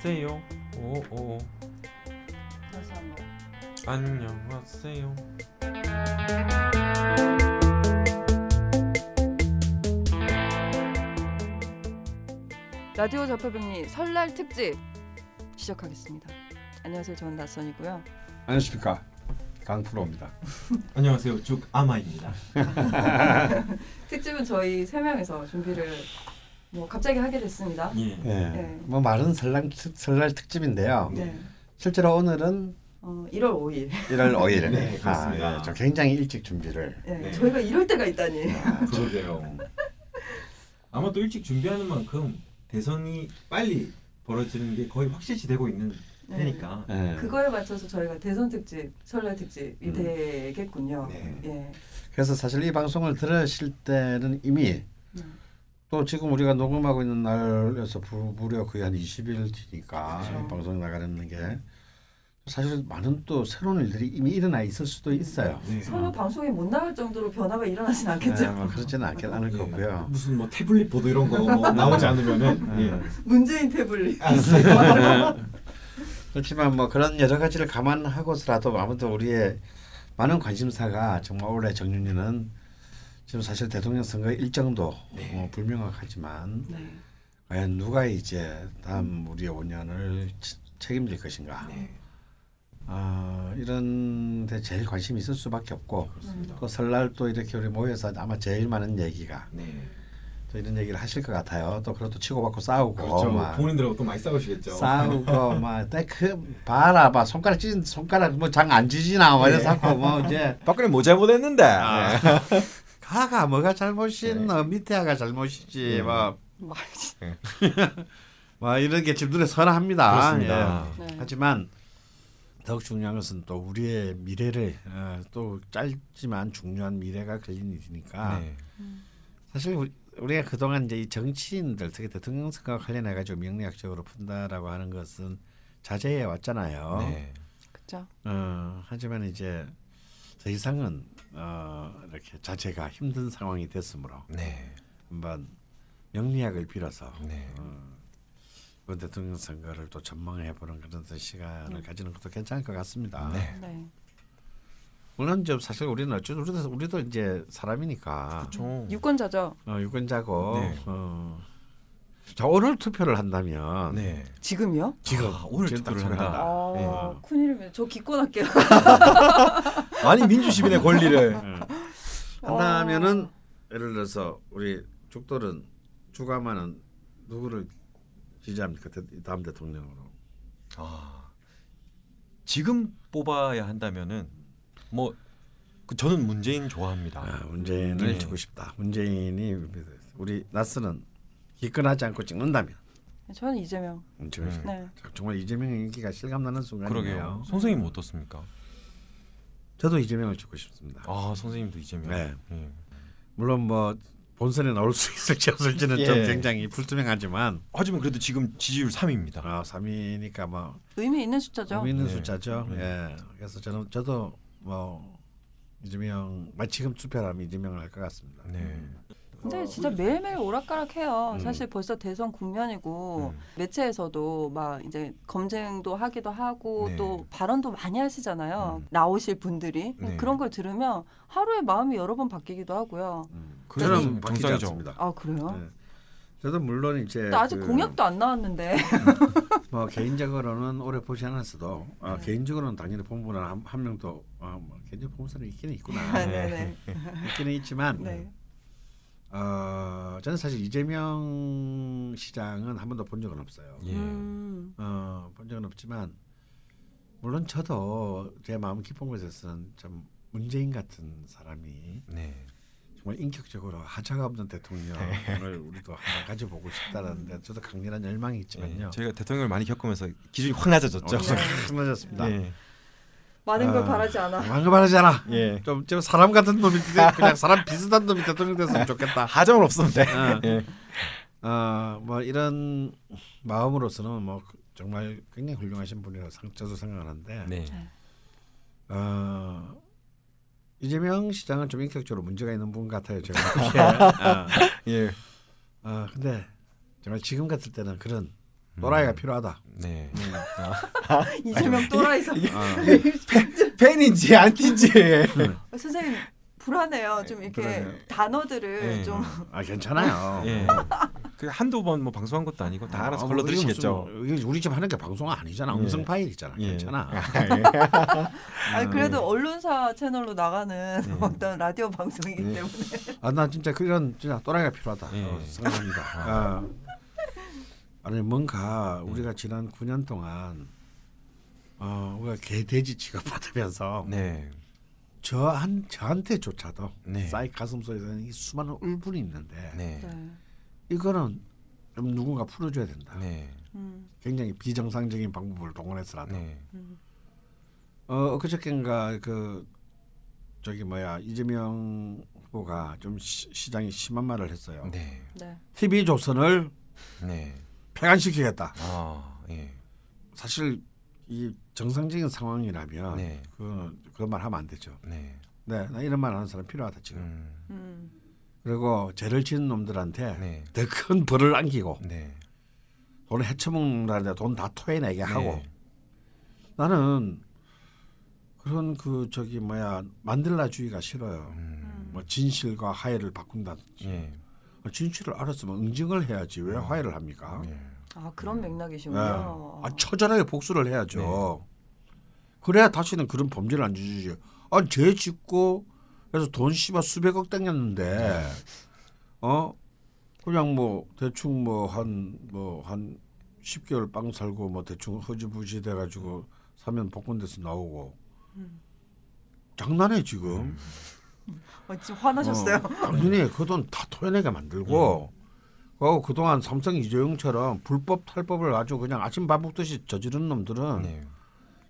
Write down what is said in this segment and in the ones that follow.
안녕하세요. 오오. 다시 한 번. 안녕하세요. 라디오 잡혀병리 설날 특집 시작하겠습니다. 안녕하세요. 저는 낯선이고요. 안녕하십니까 강프로입니다. 안녕하세요. 죽 아마입니다. 특집은 저희 세 명에서 준비를 뭐 갑자기 하게 됐습니다. 예. 예, 네. 뭐 말은 설날, 특- 설날 특집인데요. 네. 실제로 오늘은 어, 1월 5일. 1월 5일. 네, 그렇습니다. 아, 예, 저 굉장히 일찍 준비를. 네. 네. 저희가 이럴 때가 있다니. 그러게요. 아마 또 일찍 준비하는 만큼 대선이 빨리 벌어지는 게 거의 확실시 되고 있는 네. 테니까. 예. 그거에 맞춰서 저희가 대선 특집, 설날 특집이 음. 되겠군요. 네. 예. 그래서 사실 이 방송을 들으실 때는 이미 음. 또 지금 우리가 녹음하고 있는 날에서 부- 무려 거의 한 20일 뒤니까 그렇죠. 이 방송이 나가는 게 사실 많은 또 새로운 일들이 이미 일어나 있을 수도 있어요. 네. 서로 방송에 못 나갈 정도로 변화가 일어나진 않겠죠. 네, 뭐 그렇지는 않겠 않을 예. 거고요. 무슨 뭐 태블릿 보드 이런 거 뭐 나오지 않으면은 예. 문재인 태블릿. 그렇지만 뭐 그런 여러 가지를 감안하고서라도 아무튼 우리의 많은 관심사가 정말 올해 정윤이는 지금 사실 대통령 선거 일정도 네. 뭐 불명확하지만 네. 과연 누가 이제 다음 우리의 5년을 책임질 것인가 네. 아 이런 데 제일 관심이 있을 수밖에 없고 그렇습니다. 또 설날 또 이렇게 우리 모여서 아마 제일 많은 얘기가 네. 또 이런 얘기를 하실 것 같아요. 또 그것도 치고받고 싸우고 그렇죠. 막 본인들하고 또 많이 싸우시겠죠. 싸우고 막그 봐라 봐 손가락 찢은 손가락 뭐 장 안 찢이나 뭐 이래서 자꾸 뭐 이제 박근혜 뭐 잘못했는데. 아. 네. 가가 뭐가 잘못이노 밑에 하가 잘못이지 네. 뭐, 말지. 뭐 이런 게집 눈에 선합니다. 그렇습니다. 예. 네. 하지만 더욱 중요한 것은 또 우리의 미래를 어, 또 짧지만 중요한 미래가 걸린 일이니까 네. 사실 우리, 우리가 그동안 이제 이 정치인들 특히 대통령 선거와 관련해 가지고 명리학적으로 푼다라고 하는 것은 자제해 왔잖아요. 네. 그죠. 어, 하지만 이제 더 이상은 어, 이렇게 자체가 힘든 상황이 됐으므로 네. 한번 명리학을 빌어서 네. 어, 이번 대통령 선거를 또 전망해 보는 그런 시간을 음. 가지는 것도 괜찮을 것 같습니다. 네. 네. 물론 좀 사실 우리는 어쩌 우리도 우리도 이제 사람이니까 그렇죠. 유권자죠. 어, 유권자고 네. 어, 자 오늘 투표를 한다면 네. 지금요? 지금 아, 오늘 투표를 한다. 아, 네. 큰일이면 저 기권할게요. 아니 민주 시민의 권리를 한다면은 예를 들어서 우리 죽돌은 주가만은 누구를 지지합니까 대- 다음 대통령으로? 아 지금 뽑아야 한다면은 뭐 그 저는 문재인 좋아합니다. 아, 문재인을 네. 주고 싶다. 문재인이 우리 나스는 기권하지 않고 찍는다면 저는 이재명. 문재인 음. 네. 정말 이재명의 인기가 실감나는 순간이네요. 그러게요. 선생님 어떻습니까? 저도 이재명을 찍고 싶습니다. 아 선생님도 이재명. 네. 예. 물론 뭐 본선에 나올 수 있을지 없을지는 좀 예. 굉장히 불투명하지만 하지만 그래도 지금 지지율 3위입니다. 아, 3위니까 뭐 의미 있는 숫자죠. 의미 있는 네. 숫자죠. 네. 예. 그래서 저는 저도 뭐 이재명 만 지금 투표하면 이재명을 할 것 같습니다. 네. 근데 진짜 매일매일 오락가락해요. 음. 사실 벌써 대선 국면이고 음. 매체에서도 막 이제 검증도 하기도 하고 네. 또 발언도 많이 하시잖아요. 음. 나오실 분들이 네. 그런 걸 들으면 하루에 마음이 여러 번 바뀌기도 하고요. 음. 바뀌지 정상이죠. 않습니다. 아 그래요? 네. 저도 물론 이제 아직 그 공약도 안 나왔는데. 뭐 개인적으로는 오래 보지 않았어도 아, 네. 개인적으로는 당연히 본부는 한, 한 명도 아, 뭐 개인적 본부는 있기는 있구나 아, 네네. 있기는 있지만 네. 어, 저는 사실 이재명 시장은 한 번도 본 적은 없어요. 예. 음. 어, 본 적은 없지만 물론 저도 제 마음 깊은 곳에서는 좀 문재인 같은 사람이 네. 정말 인격적으로 하자가 없는 대통령을 우리도 하나 가져보고 싶다는데 저도 강렬한 열망이 있지만요. 예. 저희가 대통령을 많이 겪으면서 기준이 확 낮아졌죠. 어, 네. 확 낮았습니다. 예. 많은 걸 아, 바라지 않아. 많은 말 하지 않아. 예. 좀, 좀 사람 같은 놈이 되- 그냥 사람 비슷한 놈이 대통령 됐으면 좋겠다. 하정은 없으면 돼. 어. 예. 어, 뭐 이런 마음으로서는 뭐 정말 굉장히 훌륭하신 분이라고 상- 저도 생각하는데 네. 어, 이재명 시장은 좀 인격적으로 문제가 있는 분 같아요. 제가 보기에. 어, 예. 어, 근데 정말 지금 같을 때는 그런 또라이가 음. 필요하다. 네. 이재명 또라이서 어. 팬인지 안티인지. 선생님 불안해요. 좀 이렇게 그러네요. 단어들을 네. 좀 아 괜찮아요. 예. 그 한두 번 뭐 방송한 것도 아니고 다 알아서 아, 걸러 뭐 이게 들으시겠죠. 우리 집 하는 게 방송 아니잖아. 예. 음성 파일이잖아. 예. 괜찮아. 아니 그래도 언론사 채널로 나가는 네. 어떤 라디오 방송이기 네. 때문에 아 나 진짜 그런 진짜 또라이가 필요하다. 예. 어, 생각합니다. 아. 아니 뭔가 우리가 지난 9년 동안 어, 우리가 개돼지 취급받으면서 네. 저한 저한테조차도 네. 싸이 가슴 속에서는 이 수많은 울분이 있는데 네. 네. 이거는 좀 누군가 풀어줘야 된다. 네. 음, 굉장히 비정상적인 방법을 동원해서라도 네. 음. 어 그저께인가 그 저기 뭐야 이재명 후보가 좀 시, 시장이 심한 말을 했어요. 네. 네. TV 조선을 네. 폐간시키겠다. 아, 예. 사실 이 정상적인 상황이라면 네. 그 그런 말 하면 안 되죠. 네. 네, 나 이런 말 하는 사람 필요하다 지금. 음. 음. 그리고 죄를 지은 놈들한테 네. 더큰 벌을 안기고 네. 돈을 헤쳐먹는다는데 돈 다 토해내게 하고 네. 나는 그런 그 저기 뭐야 만들라주의가 싫어요. 음. 뭐 진실과 화해를 바꾼다든지 예. 진실을 알았으면 응징을 해야지 왜 화해를 합니까? 예. 아 그런 네. 맥락이시군요. 아, 처절하게 복수를 해야죠. 네. 그래야 다시는 그런 범죄를 안 저지르죠. 아, 죄 짓고 그래서 돈 씨발 수백억 땡겼는데 어 그냥 뭐 대충 뭐 한 뭐한 10개월 빵 살고 뭐 대충 허지부지 돼 가지고 사면 복권돼서 나오고 음. 장난해 지금. 어, 지금 화나셨어요. 어, 당연히 그 돈 다 토해내게 만들고 어, 그동안 삼성 이재용처럼 불법 탈법을 아주 그냥 아침 밥 먹듯이 저지른 놈들은 네.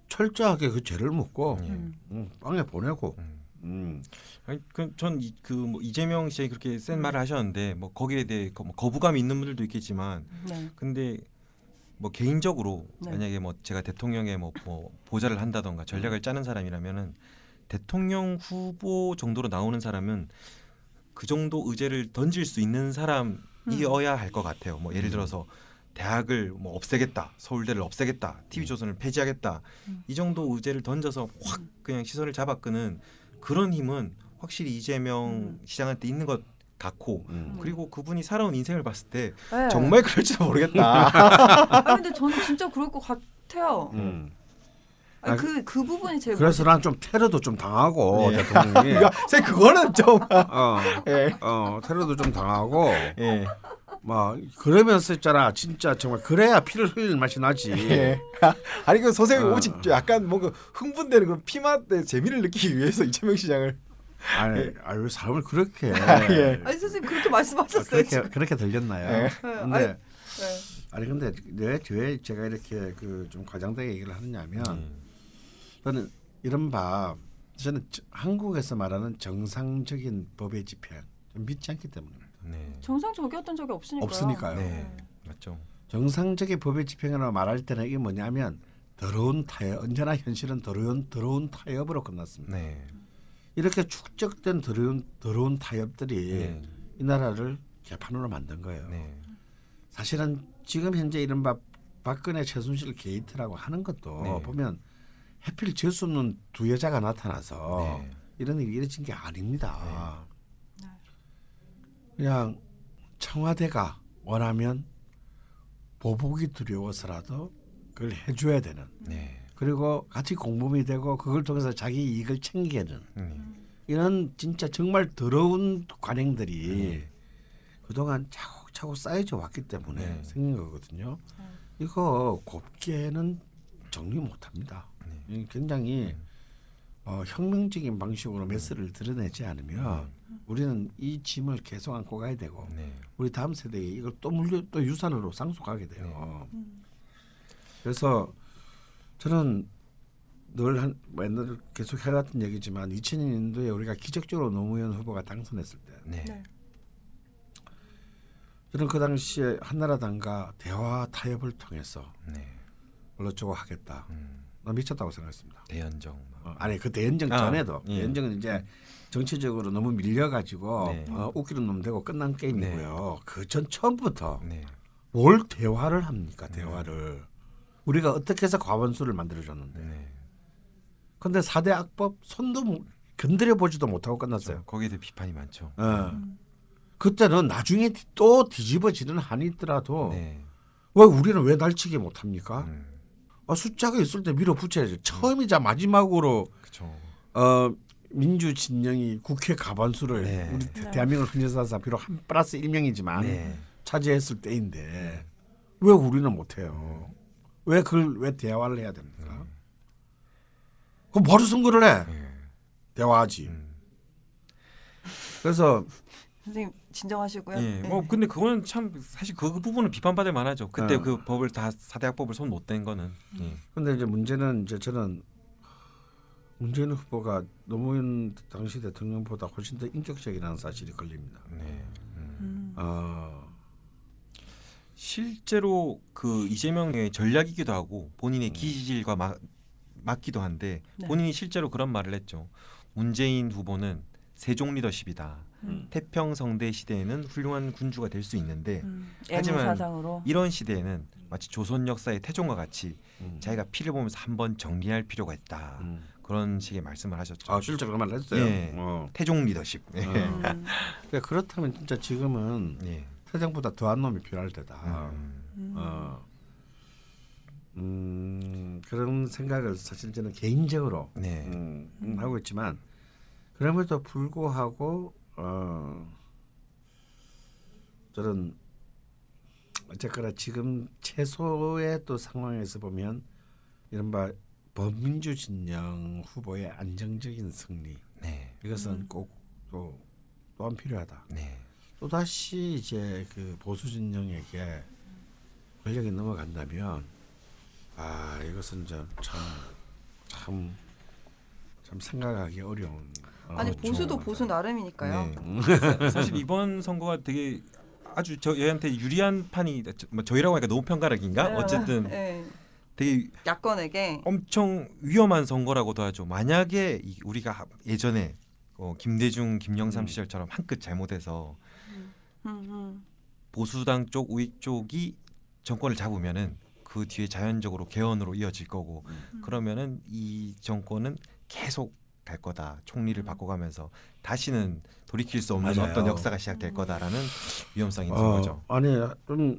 철저하게 그 죄를 묻고 예. 음. 음, 빵에 보내고 음. 음. 아니 그전그뭐 이재명 씨가 그렇게 센 말을 하셨는데 뭐 거기에 대해 거- 뭐 거부감이 있는 분들도 있겠지만 네. 근데 뭐 개인적으로 네. 만약에 뭐 제가 대통령의 뭐, 뭐 보좌를 한다던가 전략을 짜는 사람이라면은 대통령 후보 정도로 나오는 사람은 그 정도 의제를 던질 수 있는 사람이어야 할 것 같아요. 뭐 예를 들어서 대학을 뭐 없애겠다, 서울대를 없애겠다, TV 조선을 폐지하겠다 음. 이 정도 의제를 던져서 확 그냥 시선을 잡아끄는 그런 힘은 확실히 이재명 음. 시장한테 있는 것 같고 음. 그리고 그분이 살아온 인생을 봤을 때 네. 정말 그럴지도 모르겠다. 아 근데 저는 진짜 그럴 것 같아요. 음. 아니, 아, 그, 그 부분이 제일 그래서 난 좀 테러도 좀 당하고 예. 대통령이 쌤 그거는 좀 어, 예. 어, 테러도 좀 당하고 예. 막 그러면서 있잖아 진짜 정말 그래야 피를 흘릴 맛이 나지 예. 아니 그 선생님 어. 오직 약간 뭔가 흥분되는 그런 피맛의 재미를 느끼기 위해서 이재명 시장을 아니 아왜 사람을 그렇게 예. 아니 선생님 그렇게 아, 말씀하셨어요. 그렇게 지금. 그렇게 들렸나요? 예. 네, 근데 아니, 아니, 네. 근데 왜, 왜 제가 이렇게 그 좀 과장되게 얘기를 하느냐면 음. 저는 이른바 저는 저- 한국에서 말하는 정상적인 법의 집행 좀 믿지 않기 때문에 네. 정상적이었던 적이 없으니까요. 없으니까요. 네. 맞죠. 정상적인 법의 집행이라고 말할 때는 이게 뭐냐면 더러운 타협 언제나 현실은 더러운 더러운 타협으로 끝났습니다. 네. 이렇게 축적된 더러운 더러운 타협들이 네. 이 나라를 개판으로 만든 거예요. 네. 사실은 지금 현재 이른바 박근혜 최순실 게이트라고 하는 것도 네. 보면 해필 질수 없는 두 여자가 나타나서 네. 이런 일이 이루어진 게 아닙니다. 네. 그냥 청와대가 원하면 보복이 두려워서라도 그걸 해줘야 되는 네. 그리고 같이 공범이 되고 그걸 통해서 자기 이익을 챙기는 음. 이런 진짜 정말 더러운 관행들이 그동안 차곡차곡 쌓여져 왔기 때문에 네. 생긴 거거든요. 네. 이거 곱게는 정리 못합니다. 네. 이 굉장히 어, 혁명적인 방식으로 메시를 드러내지 않으면 우리는 이 짐을 계속 안고 가야 되고 네. 우리 다음 세대에 이걸 또 물려 또 유산으로 상속하게 돼요. 음. 그래서 저는 늘한 맨날 계속 해왔던 얘기지만 2002년도에 우리가 기적적으로 노무현 후보가 당선했을 때 네. 네. 저는 그 당시에 한나라당과 대화 타협을 통해서 네. 어쩌고 하겠다. 음. 나 미쳤다고 생각했습니다. 대연정. 어, 아니 그 대연정 아, 전에도 예. 대연정은 이제 정치적으로 너무 밀려가지고 네. 어, 웃기는 놈 되고 끝난 게임이고요. 그전 처음부터 네. 뭘 대화를 합니까? 대화를 우리가 어떻게 해서 과반수를 만들어줬는데. 네. 근데 4대 악법 손도 못- 건드려 보지도 못하고 끝났어요. 거기에 대해 비판이 많죠. 어. 그때는 나중에 또 뒤집어지는 한이 있더라도 네. 왜 우리는 왜 날치기 못합니까? 음, 아, 숫자가 있을 때 밀어붙여야죠. 처음이자 마지막으로 그렇죠. 어, 민주 진영이 국회 가반수를 네. 우리 대- 대한민국 헌정사상 비록 한 플러스 1명이지만 네. 차지했을 때인데 왜 우리는 못해요? 왜 그걸 왜 대화를 해야 됩니까? 그럼 바로 선거를 해. 네. 대화하지. 음. 그래서 선생님 진정하시고요. 예, 네. 뭐 근데 그거는 참 사실 그 부분은 비판받을 만하죠. 그때 어. 그 법을 다 사대학법을 손 못 댄 거는. 예. 근데 이제 문제는 이제 저는 문재인 후보가 노무현 당시 대통령보다 훨씬 더 인격적이라는 사실이 걸립니다. 네. 음. 음. 어, 실제로 그 이재명의 전략이기도 하고 본인의 기질과 마, 맞기도 한데 네. 본인이 실제로 그런 말을 했죠. 문재인 후보는 세종 리더십이다. 음. 태평성대 시대에는 훌륭한 군주가 될 수 있는데 음. 하지만 애무사상으로 이런 시대에는 마치 조선 역사의 태종과 같이 음. 자기가 피를 보면서 한번 정리할 필요가 있다. 음. 그런 식의 말씀을 하셨죠. 아 실제 그런 말을 했어요. 예. 어. 태종 리더십. 예. 어. 음. 그러니까 그렇다면 진짜 지금은 예. 태정보다 더한 놈이 필요할 때다. 음. 음. 어. 음, 그런 생각을 사실 저는 개인적으로 네. 음, 음, 하고 있지만 그럼에도 불구하고 어, 저는 어쨌거나 지금 최소의 또 상황에서 보면 이른바 범민주 진영 후보의 안정적인 승리 네. 이것은 꼭또 또한 필요하다. 네. 또 다시 이제 그 보수 진영에게 권력이 넘어간다면 아 이것은 참참참 참 생각하기 어려운 어, 아니 그렇죠. 보수도 보수 나름이니까요. 네. 사실 이번 선거가 되게 아주 저희한테 유리한 판이 뭐 저희라고 하니까 너무 편가르기인가? 네. 어쨌든 네. 되게 야권에게 엄청 위험한 선거라고도 하죠. 만약에 이- 우리가 하- 예전에 어, 김대중, 김영삼 음. 시절처럼 한 끗 잘못해서 음, 음. 보수당 쪽, 우익 쪽이 정권을 잡으면은 그 뒤에 자연적으로 개헌으로 이어질 거고 음. 그러면은 이 정권은 계속 갈 거다. 총리를 음. 바꿔가면서 다시는 돌이킬 수 없는 맞아요. 어떤 역사가 시작될 거다라는 위험성이 있는 어, 거죠. 아니 좀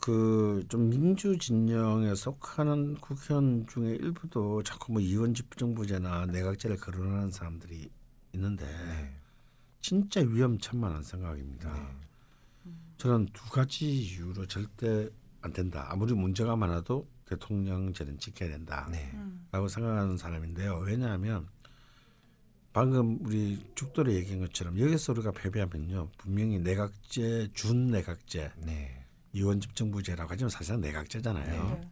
그좀 민주 진영에 속하는 국회의원 중에 일부도 자꾸 뭐 이원 집정부제나 내각제를 거론하는 사람들이 있는데 네. 진짜 위험천만한 생각입니다. 네. 저는 두 가지 이유로 절대 안 된다. 아무리 문제가 많아도 대통령제는 지켜야 된다. 네. 음. 라고 생각하는 사람인데요. 왜냐하면 방금 우리 죽돌이 얘기한 것처럼 여기서 우리가 패배하면요. 분명히 내각제, 준 내각제, 네. 이원 집정부제라고 하지만 사실상 내각제잖아요. 네.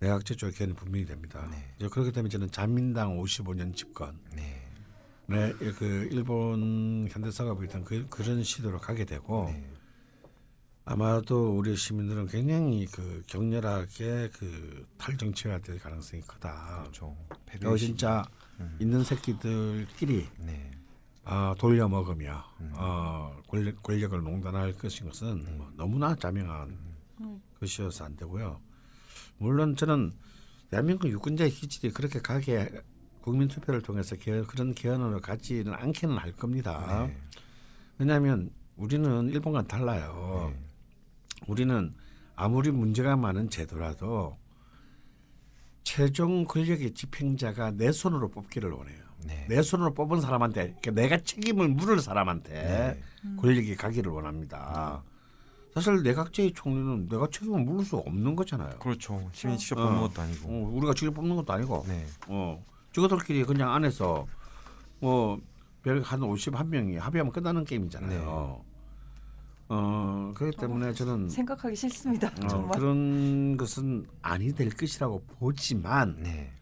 내각제 쪽 개헌이 분명히 됩니다. 네. 이제 그렇기 때문에 저는 자민당 55년 집권, 네. 네, 그 일본 현대사가 있던 그, 그런 시도로 가게 되고 네. 아마도 우리 시민들은 굉장히 그 격렬하게 그 탈정치화될 가능성이 크다. 그렇죠. 이거 진짜 음. 있는 새끼들끼리 네. 아, 돌려 먹으며 음. 어, 권력, 권력을 농단할 것인 것은 뭐 너무나 자명한 음. 것이어서 안 되고요. 물론 저는 대한민국 유권자의 기질이 그렇게 가게 국민 투표를 통해서 개, 그런 개헌으로 가지는 않기는 할 겁니다. 네. 왜냐하면 우리는 일본과는 달라요. 네. 우리는 아무리 문제가 많은 제도라도 최종 권력의 집행자가 내 손으로 뽑기를 원해요. 네. 내 손으로 뽑은 사람한테 그러니까 내가 책임을 물을 사람한테 네. 음. 권력이 가기를 원합니다. 사실 내각제의 총리는 내가 책임을 물을 수 없는 거잖아요. 그렇죠. 시민이 직접 어. 보는 것도 아니고. 어, 우리가 직접 뽑는 것도 아니고, 네. 어, 저들끼리 그냥 안에서 뭐한 51명이 합의하면 끝나는 게임이잖아요. 어, 그렇기 때문에 저는 생각하기 싫습니다. 어, 정말. 그런 것은 아니 될 것이라고 보지만 네.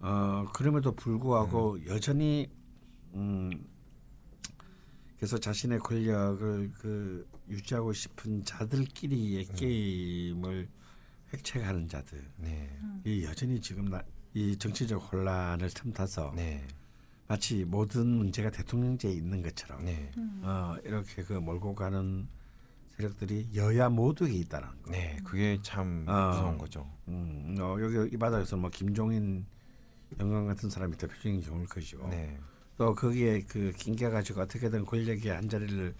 어, 그럼에도 불구하고 여전히 음, 그래서 자신의 권력을 그 유지하고 싶은 자들끼리의 게임을 획책하는 자들 네. 이 여전히 지금 나, 이 정치적 혼란을 틈타서 네. 마치 모든 문제가 대통령제에 있는 것처럼 네. 음. 어, 이렇게 그 몰고 가는 세력들이 여야 모두에 있다는 거. 네, 그게 참 아. 무서운 거죠. 음, 어, 여기 이 바닥에서 뭐 김종인 영광 같은 사람이 대표적인 경우일 것이고 네, 또 거기에 그 낑겨 가지고 어떻게든 권력의 한 자리를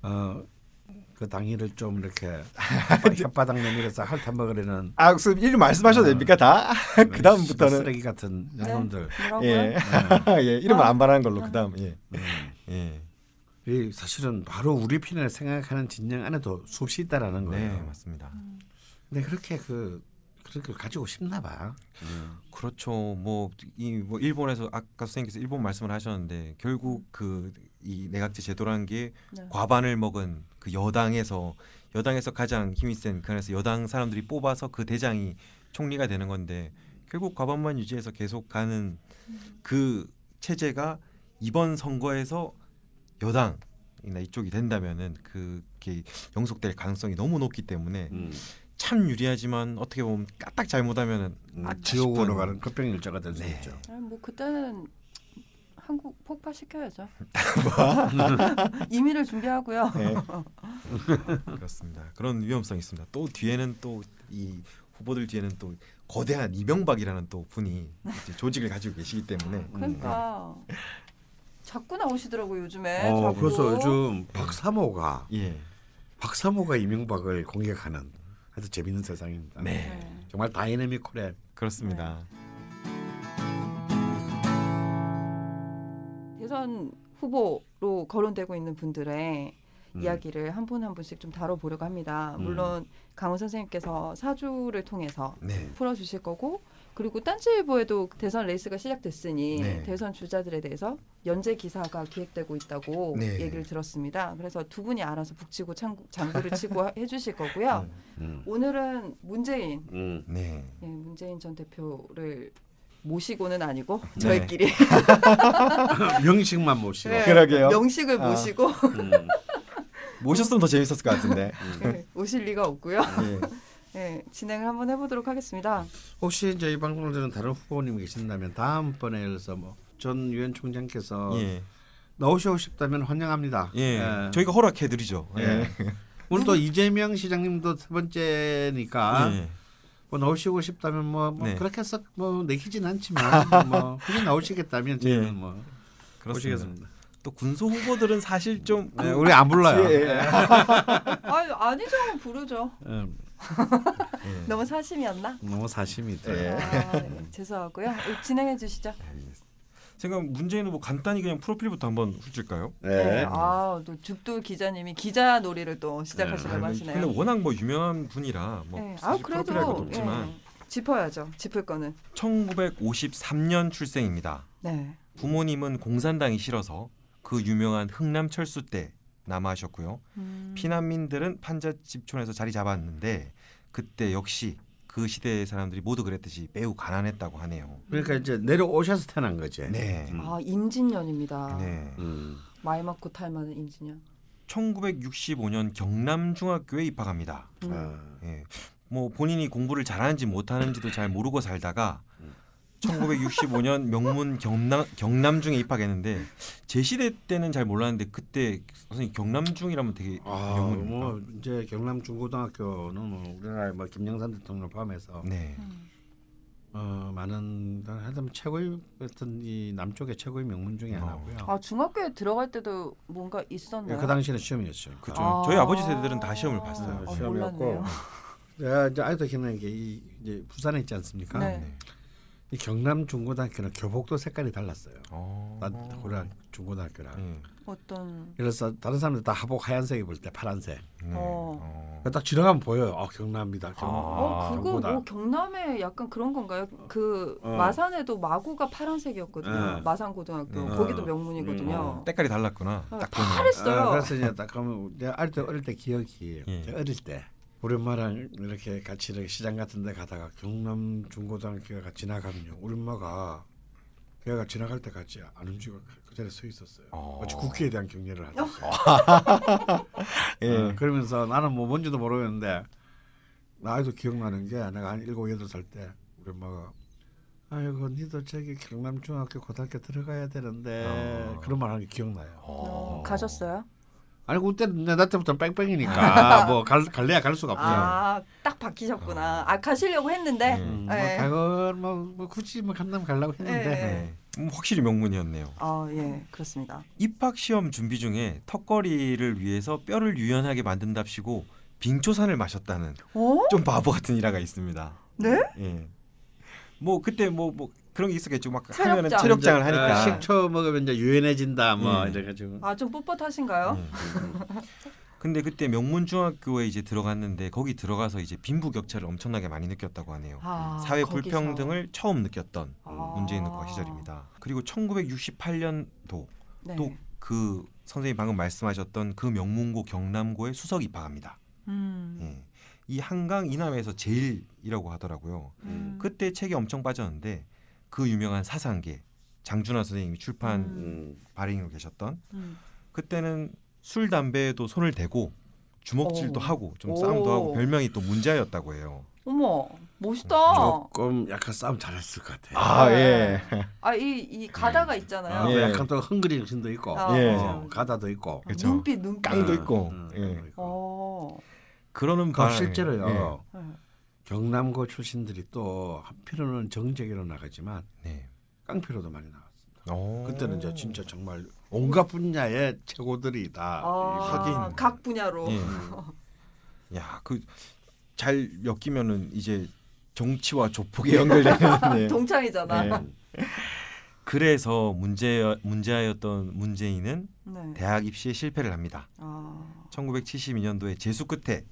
어 그 당일을 좀 이렇게 혓바닥 내밀어서 핥아 먹으려는 아, 무슨 이름 말씀하셔도 됩니까 다? 그 다음부터는 쓰레기 같은 네. 놈들. 뭐라고요? 예, 예, 이름은 안 말하는 걸로 그 다음 예, 예, 이 사실은 바로 우리 편을 생각하는 진영 안에도 수없이 있다라는 거예요. 네, 맞습니다. 근데 그렇게 그걸 가지고 싶나 봐. 그렇죠. 뭐이뭐 일본에서 아까 선생님께서 일본 말씀을 하셨는데 결국 그 이 내각제 제도라는 게 네. 과반을 먹은 그 여당에서 여당에서 가장 힘이 센 그래서 여당 사람들이 뽑아서 그 대장이 총리가 되는 건데 결국 과반만 유지해서 계속 가는 그 체제가 이번 선거에서 여당이나 이쪽이 된다면은 그게 영속될 가능성이 너무 높기 때문에 음. 참 유리하지만 어떻게 보면 까딱 잘못하면은 아, 아차 지옥으로 가는 급병 일자가 될수 네. 있죠. 아니, 뭐 그때는 한국 폭파시켜야죠. 뭐? 이민을 준비하고요. 예. 그렇습니다. 그런 위험성이 있습니다. 또 뒤에는 또 이 후보들 뒤에는 또 거대한 이명박이라는 또 분이 이제 조직을 가지고 계시기 때문에 그러니까 자꾸 나오시더라고요 요즘에. 어, 자꾸. 그래서 요즘 박사모가 예, 박사모가 이명박을 공격하는 아주 재밌는 세상입니다. 네, 네. 정말 다이내믹 코레. 그렇습니다. 대선 후보로 거론되고 있는 분들의 음. 이야기를 한 분 한 분씩 좀 다뤄보려고 합니다. 음. 물론 강훈 선생님께서 사주를 통해서 네, 풀어주실 거고 그리고 딴지일보에도 대선 레이스가 시작됐으니 네. 대선 주자들에 대해서 연재 기사가 기획되고 있다고 네. 얘기를 들었습니다. 그래서 두 분이 알아서 북치고 창구, 장구를 치고 하- 해주실 거고요. 음. 오늘은 문재인, 음. 네, 예, 문재인 전 대표를 모시고는 아니고 네. 저희끼리 명식만 모시고. 네. 그러게요. 명식을 아. 모시고 음. 모셨으면 더 재밌었을 것 같은데. 예, 오실 리가 없고요. 예. 예, 진행을 한번 해보도록 하겠습니다. 혹시 이제 이 방송을 들은 다른 후보님이 계신다면 다음번에 그래서 뭐전 유엔 총장께서 예, 나오시고 싶다면 환영합니다. 예, 저희가 허락해드리죠. 예. 예, 오늘 또 이재명 시장님도 세 번째니까 예. 뭐 나오시고 싶다면 뭐, 뭐 네. 그렇게 썩 뭐 내키진 않지만 뭐 굳이 나오시겠다면 저희는 예. 뭐 그렇습니다. 오시겠습니다. 또 군소 후보들은 사실 좀 네, 우리 안 불러요. 예. 예. 아유 아니죠, 부르죠. 음, 예. 너무 사심이었나? 너무 사심이 있더라고요. 예. 아, 네, 죄송하고요. 진행해 주시죠. 제가 문재인 후보 간단히 그냥 프로필부터 한번 훑을까요? 네. 아, 또 죽돌 기자님이 기자 놀이를 또 시작하시려고 네. 하시네요. 근데 워낙 뭐 유명한 분이라 뭐 네. 사실 프로필할 것도 없지만 예, 짚어야죠. 짚을 거는. 1953년 출생입니다. 네. 부모님은 공산당이 싫어서 그 유명한 흥남 철수 때 남아하셨고요. 음, 피난민들은 판자집촌에서 자리 잡았는데 그때 역시 그 시대의 사람들이 모두 그랬듯이 매우 가난했다고 하네요. 그러니까 이제 내려오셔서 태어난 거지. 네. 음. 아 임진년입니다. 네. 음. 말 맞고 탈만한 임진년. 1965년 경남 중학교에 입학합니다. 음. 아, 예. 뭐 본인이 공부를 잘하는지 못하는지도 잘 모르고 살다가 1965년 명문 경남 경남중에 입학했는데 제 시대 때는 잘 몰랐는데 그때 선생님 경남중이라면 되게 아? 뭐 이제 경남 중고등학교는 뭐 우리나라 뭐 김영삼 대통령을 포함해서 네. 음. 어, 많은 하여튼 최고의 어떤 이 남쪽의 최고의 명문 중에 어. 하나고요. 아 중학교에 들어갈 때도 뭔가 예, 있었나요? 그 당시에는 시험이었죠. 그죠. 아. 저희 아버지 세대들은 다 시험을 봤어요. 아, 시험이었고. 몰랐네요. 내가 이제 아직도 기억나는 게 이, 이제 부산에 있지 않습니까? 네. 이 경남 중고등학교는 교복도 색깔이 달랐어요. 어. 난 고등 중고등학교랑. 예. 어떤 그래서 다른 사람들 다 하복 하얀색 입을 때 파란색. 네. 어. 딱 지나가면 보여요. 아 경남입니다. 경남. 어 그거. 뭐 경남에 약간 그런 건가요? 그 어. 마산에도 마구가 파란색이었거든요. 네. 마산 고등학교 네. 거기도 어. 명문이거든요. 어, 때깔이 달랐구나. 어, 딱. 했어요. 아, 그래서 이제 딱 가면 내가 어릴 때 어릴 때 기억이 예. 어릴 때 우리 엄마랑 이렇게 같이 이렇게 시장 같은 데 가다가 경남 중고등학교가 지나가면요. 우리 엄마가 걔가 지나갈 때까지 안 움직이고 그 자리에 서 있었어요. 어. 마치 국회에 대한 경례를 하듯이. 예. 어, 그러면서 나는 뭐 뭔지도 모르겠는데 나 아직도 기억나는 게 내가 한 일곱 여덟 살 때 우리 엄마가 아이고 니도 저기 경남 중학교 고등학교 들어가야 되는데 어. 그런 말 하는 게 기억나요. 어, 가셨어요? 아니 그때는 내- 나 때부터 뺑뺑이니까 뭐 갈, 갈래야 갈 수가 없죠. 아, 딱 바뀌셨구나. 아, 가시려고 했는데. 네. 음, 뭐 네. 가걸 뭐, 뭐 굳이 뭐 간다면 가려고 했는데 네. 네. 음, 확실히 명문이었네요. 아, 예, 그렇습니다. 입학 시험 준비 중에 턱걸이를 위해서 뼈를 유연하게 만든답시고 빙초산을 마셨다는 어? 좀 바보 같은 일화가 있습니다. 네? 예. 뭐 그때 뭐뭐 그런 게 있었겠죠. 막 체력장. 하면은 체력장을 이제, 하니까. 아, 식초 먹으면 이제 유연해진다 뭐 예. 이래 가지고 아, 좀 뻣뻣하신가요? 예. 근데 그때 명문중학교에 이제 들어갔는데 거기 들어가서 이제 빈부격차를 엄청나게 많이 느꼈다고 하네요. 아, 사회 거기서. 불평등을 처음 느꼈던 아. 문재인 후보 시절입니다. 그리고 1968년도 네. 또그 선생님 방금 말씀하셨던 그 명문고 경남고에 수석 입학합니다. 음. 예. 이 한강 이남에서 제일이라고 하더라고요. 음. 그때 책이 엄청 빠졌는데 그 유명한 사상계 장준하 선생님이 출판 음. 발행으로 계셨던 음. 그때는 술 담배에도 손을 대고 주먹질도 오. 하고 좀 오. 싸움도 하고 별명이 또 문자였다고 해요. 어머, 멋있다. 조금 약간 싸움 잘했을 것 같아. 아 예. 아, 이, 이 가다가 있잖아요. 아, 예. 약간 또 흥그리 정신도 있고 아, 예. 어, 가다도 있고 그렇죠. 눈빛, 눈빛. 깡도 있고. 음, 예. 깡도 있고. 어. 그러는 그 바람에 실제로요 네. 경남고 출신들이 또 한편으로는 정제기로 나가지만 네. 깡패로도 많이 나왔습니다. 어. 그때는 이제 진짜 정말 온갖 분야의 최고들이 다 아, 하긴. 각 분야로. 예. 야, 그 잘 엮이면은 이제 정치와 조폭이 연결되는 예. 동창이잖아. 네. 그래서 문제 문제였던 문재인은 네. 대학 입시에 실패를 합니다. 아. 1972년도에 재수 끝에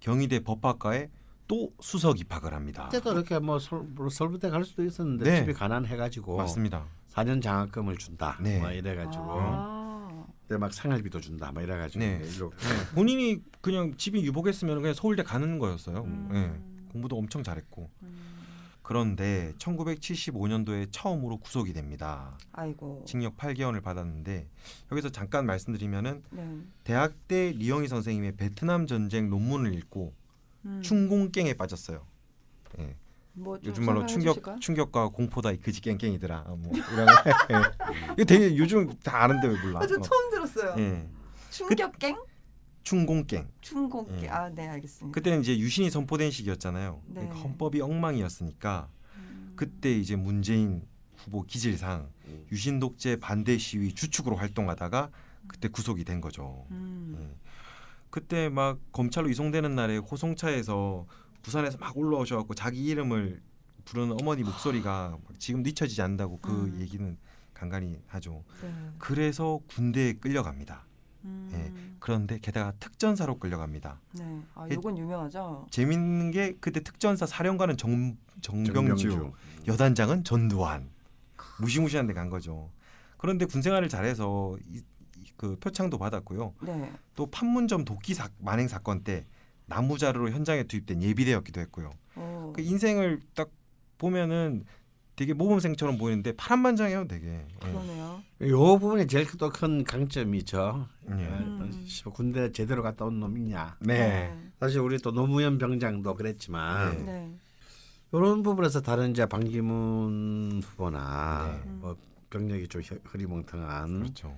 경희대 법학과에 또 수석 입학을 합니다. 그때도 이렇게 뭐 설, 뭐 설부대 갈 수도 있었는데 네. 집이 가난해가지고 맞습니다. 4년 장학금을 준다. 네. 뭐 이래가지고 아. 막 생활비도 준다. 뭐 이래가지고 네. 네, 본인이 그냥 집이 유복했으면 그냥 서울대 가는 거였어요. 음. 예, 공부도 엄청 잘했고. 음. 그런데 1975년도에 처음으로 구속이 됩니다. 아이고. 징역 8개월을 받았는데 여기서 잠깐 말씀드리면은 네. 대학 때 리영희 선생님의 베트남 전쟁 논문을 읽고 음. 충공갱에 빠졌어요. 예. 뭐좀 요즘 말로 충격 주실까요? 충격과 공포다 이 그지 깽깽이더라. 어, 뭐 이런 예. 이거 되게 요즘 다 아는데 왜 몰라? 아, 저 어. 처음 들었어요. 예. 충격갱? 충공갱. 충공갱. 예. 아, 네, 알겠습니다. 그때는 이제 유신이 선포된 시기였잖아요. 네. 그러니까 헌법이 엉망이었으니까 음. 그때 이제 문재인 후보 기질상 유신 독재 반대 시위 주축으로 활동하다가 그때 구속이 된 거죠. 음. 예. 그때 막 검찰로 이송되는 날에 호송차에서 부산에서 막 올라오셔갖고 자기 이름을 부르는 어머니 목소리가 막 지금도 잊혀지지 않는다고 그 음. 얘기는 간간히 하죠. 네. 그래서 군대에 끌려갑니다. 음. 예. 그런데 게다가 특전사로 끌려갑니다. 네. 아, 예. 요건 유명하죠. 재밌는 게 그때 특전사 사령관은 정, 정병주, 정병주. 여단장은 전두환 무시무시한 데 간 거죠. 그런데 군 생활을 잘해서 이, 이- 그 표창도 받았고요. 네. 또 판문점 도끼 사, 만행 사건 때 나무 자루로 현장에 투입된 예비대였기도 했고요. 어. 그 인생을 딱 보면은 되게 모범생처럼 보이는데 파란만장해요, 되게. 예. 그러네요. 요 부분이 제일 또 큰 강점이죠. 예. 음. 씨, 군대 제대로 갔다 온 놈이냐. 네. 사실 우리 또 노무현 병장도 그랬지만 네. 네. 이런 부분에서 다른 이제 반기문 후보나 네. 뭐 병력이 좀 흐- 흐리멍텅한 그렇죠.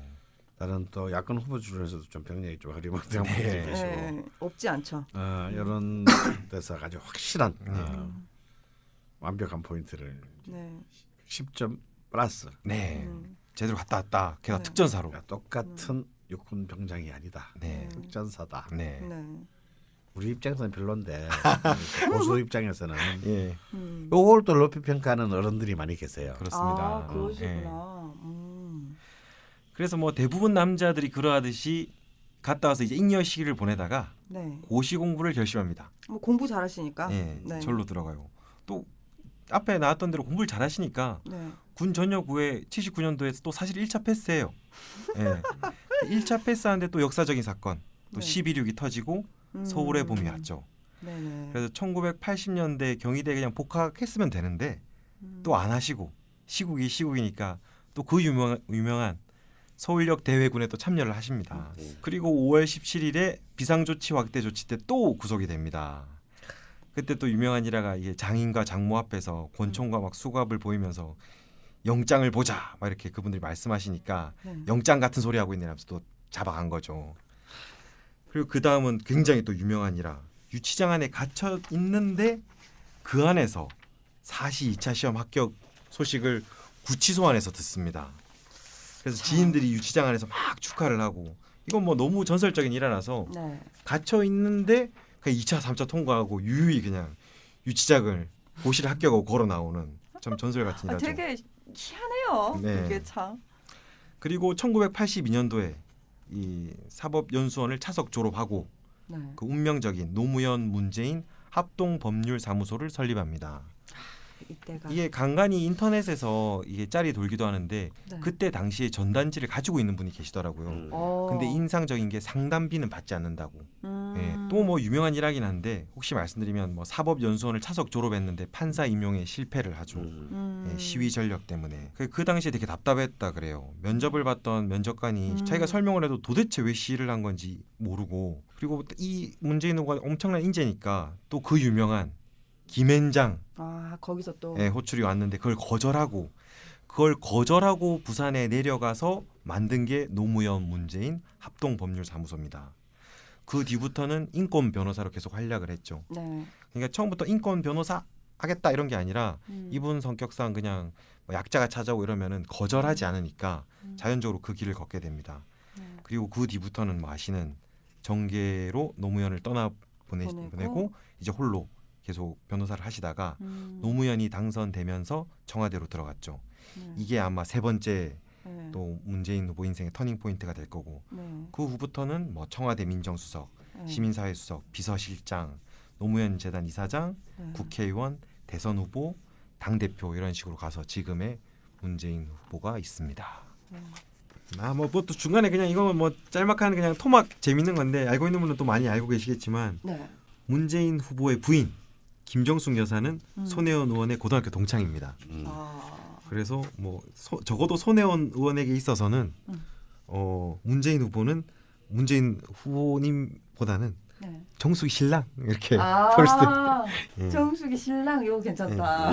다른 또 야권 후보 중에서도 좀 병력이 좀 흐리멍텅한 네. 분들이 계시고 네. 없지 않죠. 어, 이런 데서 아주 확실한 네. 어, 완벽한 포인트를 네. 10점 플러스 네. 음. 제대로 갔다 왔다. 걔가 네. 특전사로. 그러니까 똑같은 육군 병장이 아니다. 네. 특전사다. 네. 네. 우리 입장에서는 별론데 보수 입장에서는 예. 음. 요걸 또 높이 평가하는 어른들이 많이 계세요. 그렇습니다. 아, 그러시구나. 그래서 뭐 대부분 남자들이 그러하듯이 갔다 와서 이제 잉여 시기를 보내다가 네. 고시 공부를 결심합니다. 뭐 공부 잘하시니까. 예, 네. 절로 들어가요. 또 앞에 나왔던 대로 공부를 잘하시니까 네. 군 전역 후에 79년도에 또 사실 1차 패스예요. 예. 1차 패스하는데 또 역사적인 사건, 또 네. 12.6이 터지고 음. 서울의 봄이 왔죠. 네네. 그래서 1980년대 경희대 그냥 복학했으면 되는데 음. 또안 하시고 시국이 시국이니까 또 그 유명, 유명한 서울역 대회군에 또 참여를 하십니다. 그리고 5월 17일에 비상조치 확대 조치 때 또 구속이 됩니다. 그때 또 유명한 일화가 이게 장인과 장모 앞에서 권총과 막 수갑을 보이면서 영장을 보자 막 이렇게 그분들이 말씀하시니까 네. 영장 같은 소리 하고 있네라면서 또 잡아간 거죠. 그리고 그 다음은 굉장히 또 유명한 일화. 유치장 안에 갇혀 있는데 그 안에서 사시 2차 시험 합격 소식을 구치소 안에서 듣습니다. 그래서 지인들이 유치장 안에서 막 축하를 하고 이건 뭐 너무 전설적인 일화라서 네. 갇혀 있는데 그냥 2차, 3차 통과하고 유유히 그냥 유치장을 고시를 합격하고 걸어 나오는 참 전설 같은 아, 일화죠. 되게 희한해요. 네. 이게 참. 그리고 1982년도에 이 사법연수원을 차석 졸업하고 네. 그 운명적인 노무현 문재인 합동법률사무소를 설립합니다. 이때가 이게 간간히 인터넷에서 이게 짤이 돌기도 하는데 네. 그때 당시에 전단지를 가지고 있는 분이 계시더라고요. 음. 어. 근데 인상적인 게 상담비는 받지 않는다고. 음. 예, 또뭐 유명한 일하긴 한데 혹시 말씀드리면 뭐 사법연수원을 차석 졸업했는데 판사 임용에 실패를 하죠. 음. 음. 예, 시위 전력 때문에 그, 그 당시에 되게 답답했다 그래요. 면접을 봤던 면접관이 음. 자기가 설명을 해도 도대체 왜 시위를 한 건지 모르고 그리고 이 문재인 후보가 엄청난 인재니까 또 그 유명한 김앤장 아 거기서 또 예, 호출이 왔는데 그걸 거절하고 그걸 거절하고 부산에 내려가서 만든 게 노무현 문재인 합동 법률 사무소입니다. 그 뒤부터는 인권 변호사로 계속 활약을 했죠. 네. 그러니까 처음부터 인권 변호사 하겠다 이런 게 아니라 음. 이분 성격상 그냥 뭐 약자가 찾아오고 이러면은 거절하지 않으니까 음. 자연적으로 그 길을 걷게 됩니다. 네. 그리고 그 뒤부터는 뭐 아시는 정계로 노무현을 떠나 보내, 보내고. 보내고 이제 홀로 계속 변호사를 하시다가 음. 노무현이 당선되면서 청와대로 들어갔죠. 네. 이게 아마 세 번째 네. 또 문재인 후보 인생의 터닝 포인트가 될 거고 네. 그 후부터는 뭐 청와대 민정수석, 네. 시민사회 수석, 비서실장, 노무현 재단 이사장, 네. 국회의원, 대선 후보, 당 대표 이런 식으로 가서 지금의 문재인 후보가 있습니다. 네. 아뭐 뭐 또 중간에 그냥 이거 뭐 짤막한 그냥 토막 재밌는 건데 알고 있는 분은 또 많이 알고 계시겠지만 네. 문재인 후보의 부인 김정숙 여사는 음. 손혜원 의원의 고등학교 동창입니다. 음. 아. 그래서 뭐 소- 적어도 손혜원 의원에게 있어서는 음. 어 문재인 후보는 문재인 후보님보다는 네. 정숙 신랑 이렇게 아. 볼 수도 있- 예. 정숙이 신랑 이거 괜찮다.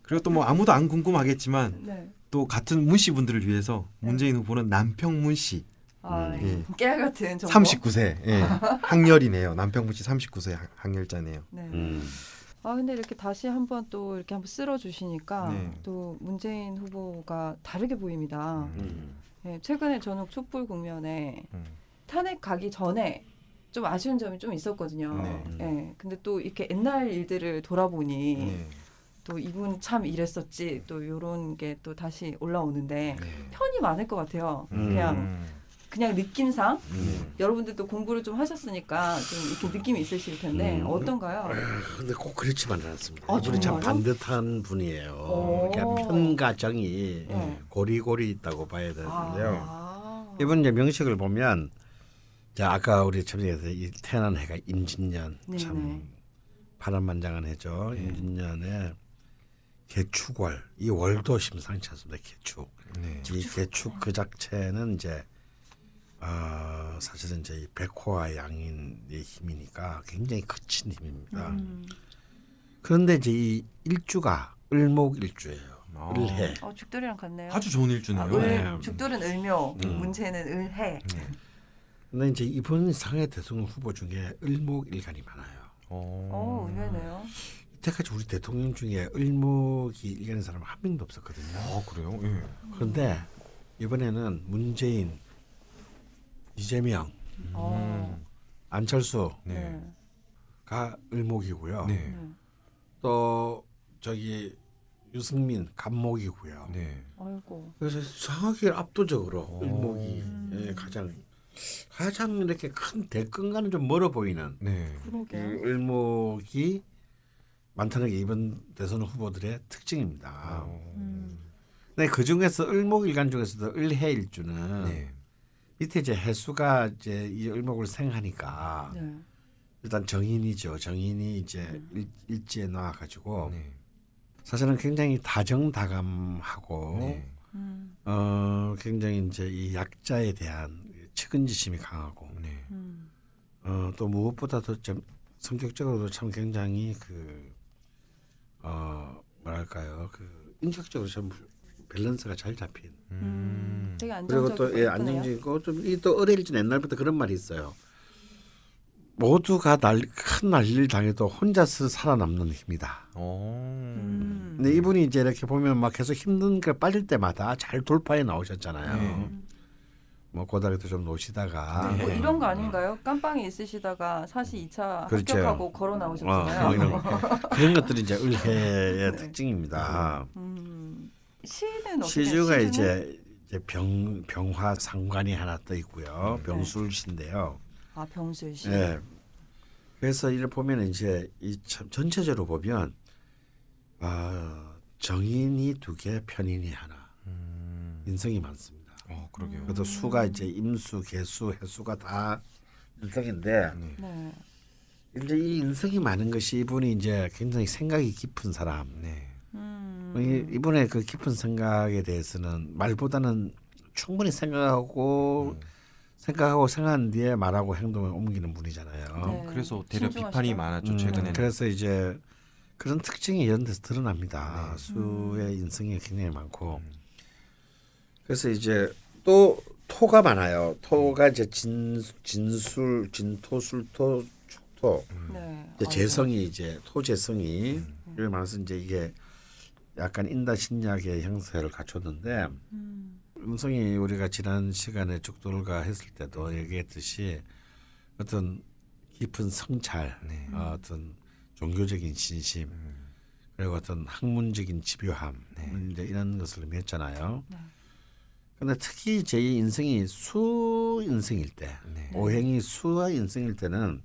그리고 또 뭐 아무도 안 궁금하겠지만 네. 또 같은 문씨 분들을 위해서 문재인 후보는 남평문 씨 아, 예. 깨알 같은 정보. 39세 예. 학렬이네요. 남평문 씨 39세 학- 학렬자네요. 네. 음. 아 근데 이렇게 다시 한번 또 이렇게 한번 쓸어 주시니까 네. 또 문재인 후보가 다르게 보입니다. 음. 네, 최근에 저는 촛불 국면에 음. 탄핵 가기 전에 좀 아쉬운 점이 좀 있었거든요. 네. 네, 근데 또 이렇게 옛날 일들을 돌아보니 네. 또 이분 참 이랬었지 또 이런 게 또 다시 올라오는데 네. 편이 많을 것 같아요. 음. 그냥 음. 그냥 느낌상 음. 여러분들도 공부를 좀 하셨으니까 좀 이렇게 느낌이 있으실 텐데 음. 어떤가요? 아, 근데 꼭 그렇지만은 않습니다. 아, 이분이 참? 반듯한 분이에요. 오. 그러니까 편과 정이 네. 고리고리 있다고 봐야 되는데요. 아. 이분 이제 명식을 보면 자 아까 우리 이 태어난 해가 임진년 네네. 참 파란만장한 해죠. 네. 임진년에 개축월 이 월도 심상치 않습니다. 개축. 네. 이 개축 그 자체는 이제 어, 사실은 이제 이 백호와 양인의 힘이니까 굉장히 거친 힘입니다. 음. 그런데 이제 이 일주가 을목일주예요. 아. 을해. 어, 죽돌이랑 같네요. 아주 좋은 일주네요. 아, 을, 네. 죽돌은 을묘, 음. 문체는 을해. 네. 근데 이제 이번 상해 대통령 후보 중에 을목일간이 많아요. 어. 어, 의외네요. 이때까지 우리 대통령 중에 을목이 일간인 사람 한 명도 없었거든요. 아 그래요? 예. 그런데 이번에는 문재인, 이재명, 어. 안철수가 네. 을목이고요. 네. 네. 또 저기 유승민 간목이고요. 네. 아이고. 그래서 정확히 압도적으로 오. 을목이 예, 가장 가장 이렇게 큰 대권과는 좀 멀어 보이는 네. 을목이 많다는 게 이번 대선 후보들의 특징입니다. 어. 음. 근데 그 중에서 을목일간 중에서도 을해일주는 네. 밑에 이제 해수가 이제 이 을목을 생하니까 네. 일단 정인이죠. 정인이 이제 일, 일지에 나와 가지고 네. 사실은 굉장히 다정다감하고 네. 음. 어 굉장히 이제 이 약자에 대한 측은지심이 강하고 네. 음. 어, 또 무엇보다도 좀 성격적으로도 참 굉장히 그 어, 뭐랄까요 그 인격적으로 좀 밸런스가 잘 잡힌 음. 되게 그리고 안정적이고 또 예. 안정적이고 좀이또 어릴줄 옛날부터 그런 말이 있어요. 모두가 날, 큰 난리를 당해도 혼자서 살아남는 힘이다. 오. 음. 근데 이분이 이제 이렇게 보면 막 계속 힘든 게 빠질 때마다 잘 돌파해 나오셨잖아요. 네. 뭐 고등학교 좀 노시다가 뭐 이런 거 아닌가요? 깜빵에 있으시다가 사실 2차 그렇죠. 합격하고 걸어 어, 나오셨잖아요. 뭐 이런, 거. 그런 것들이 이제 을해의 특징입니다. 음. 시는 어떻게 시주가 시주는? 이제, 이제 병 병화 상관이 하나 떠 있고요. 네. 병술시인데요. 아 병술 씨. 예. 그래서 이를 보면 이제 이 참- 전체적으로 보면 아 정인이 두 개, 편인이 하나. 음. 인성이 많습니다. 어, 그러게요. 그래도 수가 이제 임수, 개수, 해수가 다 인성인데 네. 네. 이제 이 인성이 많은 것이 이분이 이제 굉장히 생각이 깊은 사람. 네. 음. 이- 이분의 그 깊은 생각에 대해서는 말보다는 충분히 생각하고 음. 생각하고 생각한 뒤에 말하고 행동을 옮기는 분이잖아요. 네. 그래서 대려 신중하시다. 비판이 많았죠 음, 최근에는. 그래서 이제 그런 특징이 이런 데서 드러납니다. 네. 수의 인성이 굉장히 많고 음. 그래서 이제 또 토가 많아요. 토가 이제 진 진술, 진토, 술토, 축토. 네. 이제 아이고. 재성이 이제 토재성이 음. 많아서 이제 이게 약간 인다신약의 형태를 갖췄는데 음. 음성이 우리가 지난 시간에 죽돌가 했을 때도 얘기했듯이 어떤 깊은 성찰, 네. 어, 어떤 종교적인 신심, 음. 그리고 어떤 학문적인 집요함 네. 이제 이런 것을 의미했잖아요. 네. 근데 특히 제 인성이 수 인성일 때, 네. 오행이 수와 인성일 때는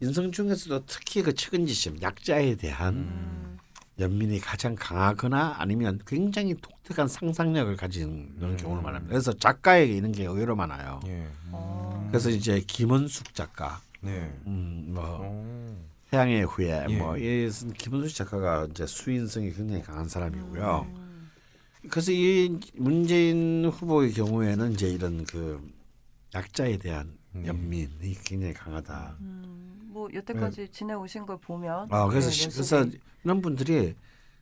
인성 중에서도 특히 그 측은지심, 약자에 대한 음. 연민이 가장 강하거나 아니면 굉장히 독특한 상상력을 가진 그런 경우를 말합니다. 그래서 작가에게 이런 게 의외로 많아요. 예. 어. 그래서 이제 김원숙 작가, 네. 음, 뭐 어. 태양의 후예, 예. 뭐 이 김원숙 작가가 이제 수인성이 굉장히 강한 사람이고요. 음. 그래서 이 문재인 후보의 경우에는 이제 이런 그 약자에 대한 네. 연민이 굉장히 강하다. 음. 뭐 여태까지 지내오신 걸 보면 아 그래서 네, 그래서 이런 분들이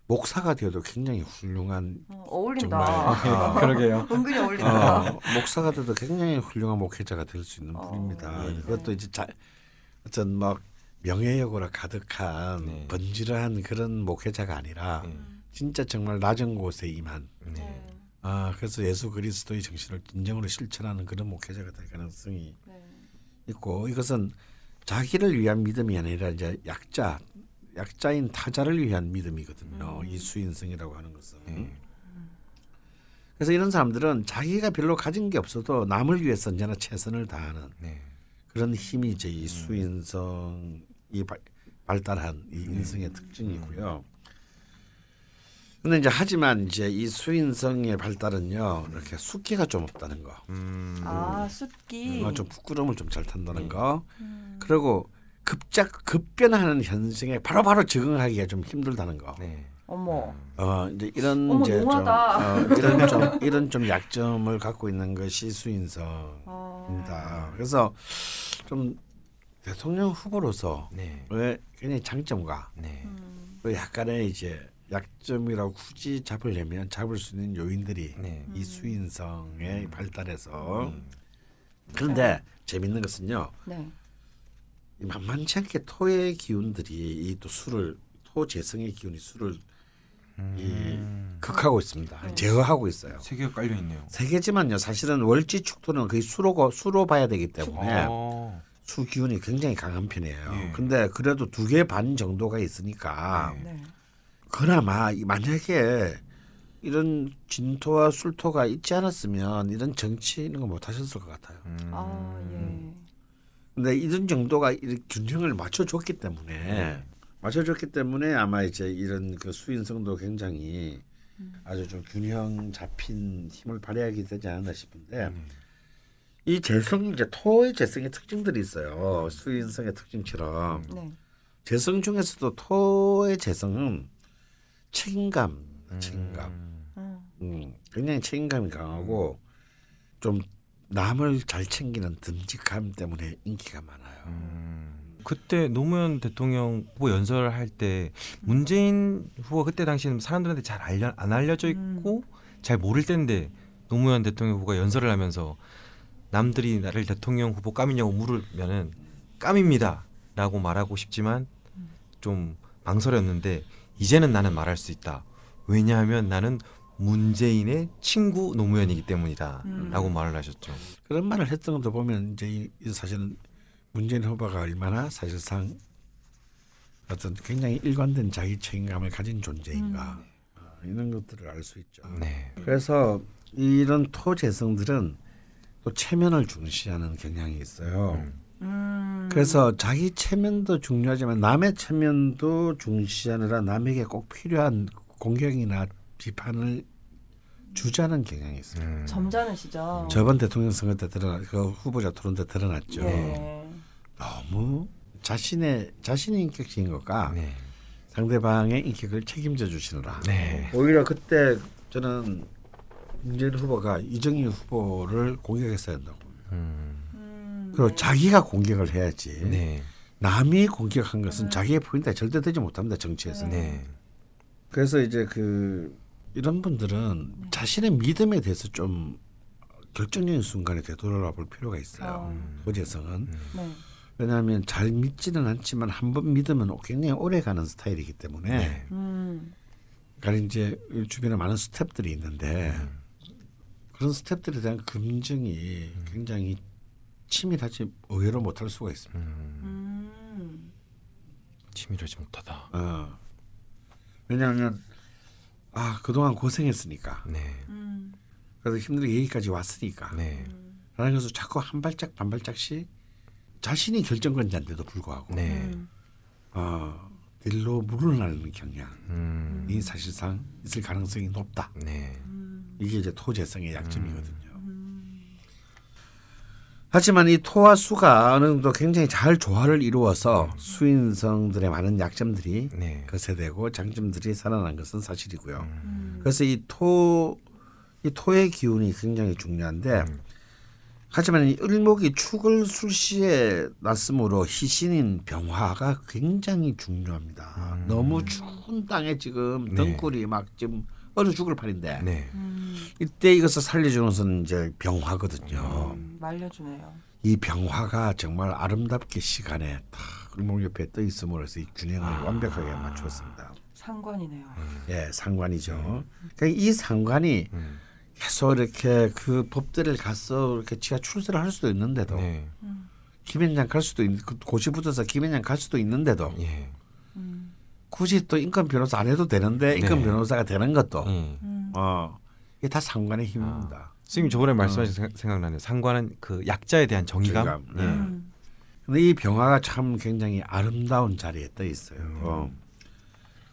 목사가 되어도 굉장히 훌륭한 어, 어울린다. 정말 어, 그러게요. 은근히 어울린다. 어, 목사가 돼도 굉장히 훌륭한 목회자가 될 수 있는 어, 분입니다. 네. 그것도 이제 자, 어떤 막 명예욕으로 가득한 네. 번지르한 그런 목회자가 아니라 네. 진짜 정말 낮은 곳에 임한 네. 아 그래서 예수 그리스도의 정신을 진정으로 실천하는 그런 목회자가 될 가능성이 네. 있고 이것은 자기를 위한 믿음이 아니라 이제 약자 약자인 타자를 위한 믿음이거든요. 이 수인성이라고 하는 것은. 네. 그래서 이런 사람들은 자기가 별로 가진 게 없어도 남을 위해서 언제나 최선을 다하는 네. 그런 힘이 이제 이 수인성이 발, 발달한 이 인성의 특징이고요. 근데 이제 하지만 이제 이 수인성의 발달은요 이렇게 숙기가 좀 없다는 거, 음. 아 숫기. 어, 좀 부끄러움을 좀 잘 탄다는 거, 음. 그리고 급작 급변하는 현상에 바로바로 적응하기가 좀 힘들다는 거. 네. 어머. 어 이제 이런 어머, 이제 좀. 어, 이런 좀 이런 좀 약점을 갖고 있는 것이 수인성입니다. 어. 그래서 좀 대통령 후보로서 네. 왜 굉장히 장점과 네. 음. 또 약간의 이제 약점이라고 굳이 잡으려면 잡을 수 있는 요인들이 네. 이 수인성의 발달에서 음. 그런데 재밌는 것은요 네. 이 만만치 않게 토의 기운들이 이 또 술을 토 재성의 기운이 술을 음. 극하고 있습니다. 네. 제어하고 있어요. 세 개가 깔려 있네요. 세 개지만요. 사실은 월지 축토는 거의 수로고 수로 봐야 되기 때문에 어. 수 기운이 굉장히 강한 편이에요. 예. 근데 그래도 두 개 반 정도가 있으니까 네. 네. 그나마 이 만약에 이런 진토와 술토가 있지 않았으면 이런 정치 이런 거 못 하셨을 것 같아요. 음. 아 예. 근데 이런 정도가 이 균형을 맞춰줬기 때문에 네. 맞춰줬기 때문에 아마 이제 이런 그 수인성도 굉장히 음. 아주 좀 균형 잡힌 힘을 발휘하게 되지 않았나 싶은데 음. 이 재성이 이제 토의 재성의 특징들이 있어요. 수인성의 특징처럼 네. 재성 중에서도 토의 재성은 책임감, 책임감, 음. 음. 음, 굉장히 책임감이 강하고 좀 남을 잘 챙기는 듬직함 때문에 인기가 많아요. 음. 그때 노무현 대통령 후보 연설할 때 문재인 후보가 그때 당시에는 사람들한테 잘 알려, 안 알려져 있고 잘 모를 때인데 노무현 대통령 후보가 연설을 하면서 남들이 나를 대통령 후보 까미냐고 물으면은 깜입니다라고 말하고 싶지만 좀 망설였는데 이제는 나는 말할 수 있다. 왜냐하면 나는 문재인의 친구 노무현이기 때문이다라고 음. 말을 하셨죠. 그런 말을 했던 것도 보면 이제 사실은 문재인 후보가 얼마나 사실상 어떤 굉장히 일관된 자기 책임감을 가진 존재인가 어, 이런 것들을 알 수 있죠. 네. 그래서 이런 토재성들은 또 체면을 중시하는 경향이 있어요. 음. 음. 그래서 자기 체면도 중요하지만 남의 체면도 중시하느라 남에게 꼭 필요한 공격이나 비판을 주자는 경향이 있어요. 음. 점잖으시죠. 저번 대통령 선거 때 드러나 그 후보자 토론 때 드러났죠. 네. 너무 자신의 자신의 인격적인 것과 네. 상대방의 인격을 책임져 주시느라. 네. 오히려 그때 저는 문재인 후보가 이정희 후보를 공격했어야 한다고. 음. 음, 그리고 네. 자기가 공격을 해야지. 네. 남이 공격한 것은 자기의 포인트가 절대 되지 못합니다 정치에서. 는 네. 그래서 이제 그 이런 분들은 자신의 믿음에 대해서 좀 결정적인 순간에 되돌아 볼 필요가 있어요. 어. 호재성은 네. 왜냐하면 잘 믿지는 않지만 한 번 믿으면 굉장히 오래 가는 스타일이기 때문에 네. 음. 그러니까 이제 주변에 많은 스텝들이 있는데 그런 스텝들에 대한 검증이 굉장히 치밀하지 의외로 못할 수가 있습니다. 음. 음. 치밀하지 못하다. 어. 왜냐하면 아 그동안 고생했으니까 네. 음. 그래서 힘들게 여기까지 왔으니까 네. 라는 것을 자꾸 한 발짝 반 발짝씩 자신이 결정권자인데도 불구하고 네. 음. 어, 일로 물러나는 경향이 음. 사실상 있을 가능성이 높다. 네. 이게 이제 토재성의 약점이거든요. 음. 하지만 이 토와 수가 어느 정도 굉장히 잘 조화를 이루어서 수인성들의 많은 약점들이 네. 거세되고 장점들이 살아난 것은 사실이고요. 음. 그래서 이 토, 이 토의 기운이 굉장히 중요한데 하지만 이 을목이 축을 술시에 났으므로 희신인 병화가 굉장히 중요합니다. 너무 추운 땅에 지금 네. 등굴이 막 지금 얼어 죽을 판인데 네. 음. 이때 이것을 살려주는 것은 이제 병화거든요. 음. 말려주네요. 이 병화가 정말 아름답게 시간에 탁 을목 옆에 떠 있음으로써 이 균형을 완벽하게 맞추었습니다. 상관이네요. 예, 상관이죠. 그러니까 이 상관이 음. 계속 이렇게 그 법대를 가서 이렇게 지가 출세를 할 수도 있는데도 네. 김현장 갈 수도 있는 그 고시 붙어서 김현장 갈 수도 있는데도 예. 음. 굳이 또 인권 변호사 안 해도 되는데 인권 네. 변호사가 되는 것도 예. 음. 어 이게 다 상관의 힘입니다. 선생님 저번에 말씀하신 생- 생각나네요. 상관은 그 약자에 대한 정의감. 정의감, 예. 네. 음. 근데 이 병화가 참 굉장히 아름다운 자리에 떠 있어요. 어.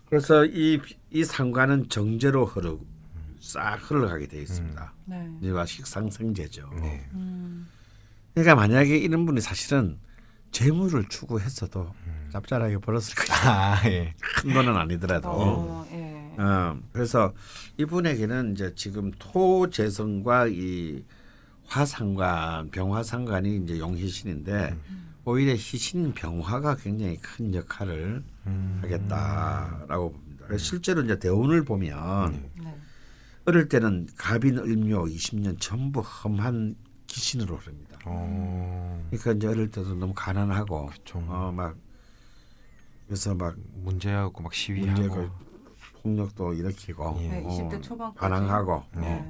그래서 이 이 상관은 정제로 흐르 싹 흘러가게 돼 있습니다. 네. 이와 식상생제죠. 네. 음. 그러니까 만약에 이런 분이 사실은 재물을 추구했어도 짭짤하게 벌었을 거예요. 아 예. 큰 돈은 아니더라도. 어, 예. 어, 그래서 이분에게는 이제 지금 토 재성과 이 화상관, 병화상관이 이제 용희신인데 오히려 희신 병화가 굉장히 큰 역할을 음. 하겠다라고 봅니다. 그래서 실제로 이제 대운을 보면 네. 어릴 때는 갑인 을묘 20년 전부 험한 기신으로 흐릅니다. 어. 그러니까 이제 어릴 때도 너무 가난하고 그쵸. 어막 그래서 막 문제하고 막 시위하고. 문제가 폭력도 일으키고 예. 네, 어, 20대 초반까지. 반항하고 네.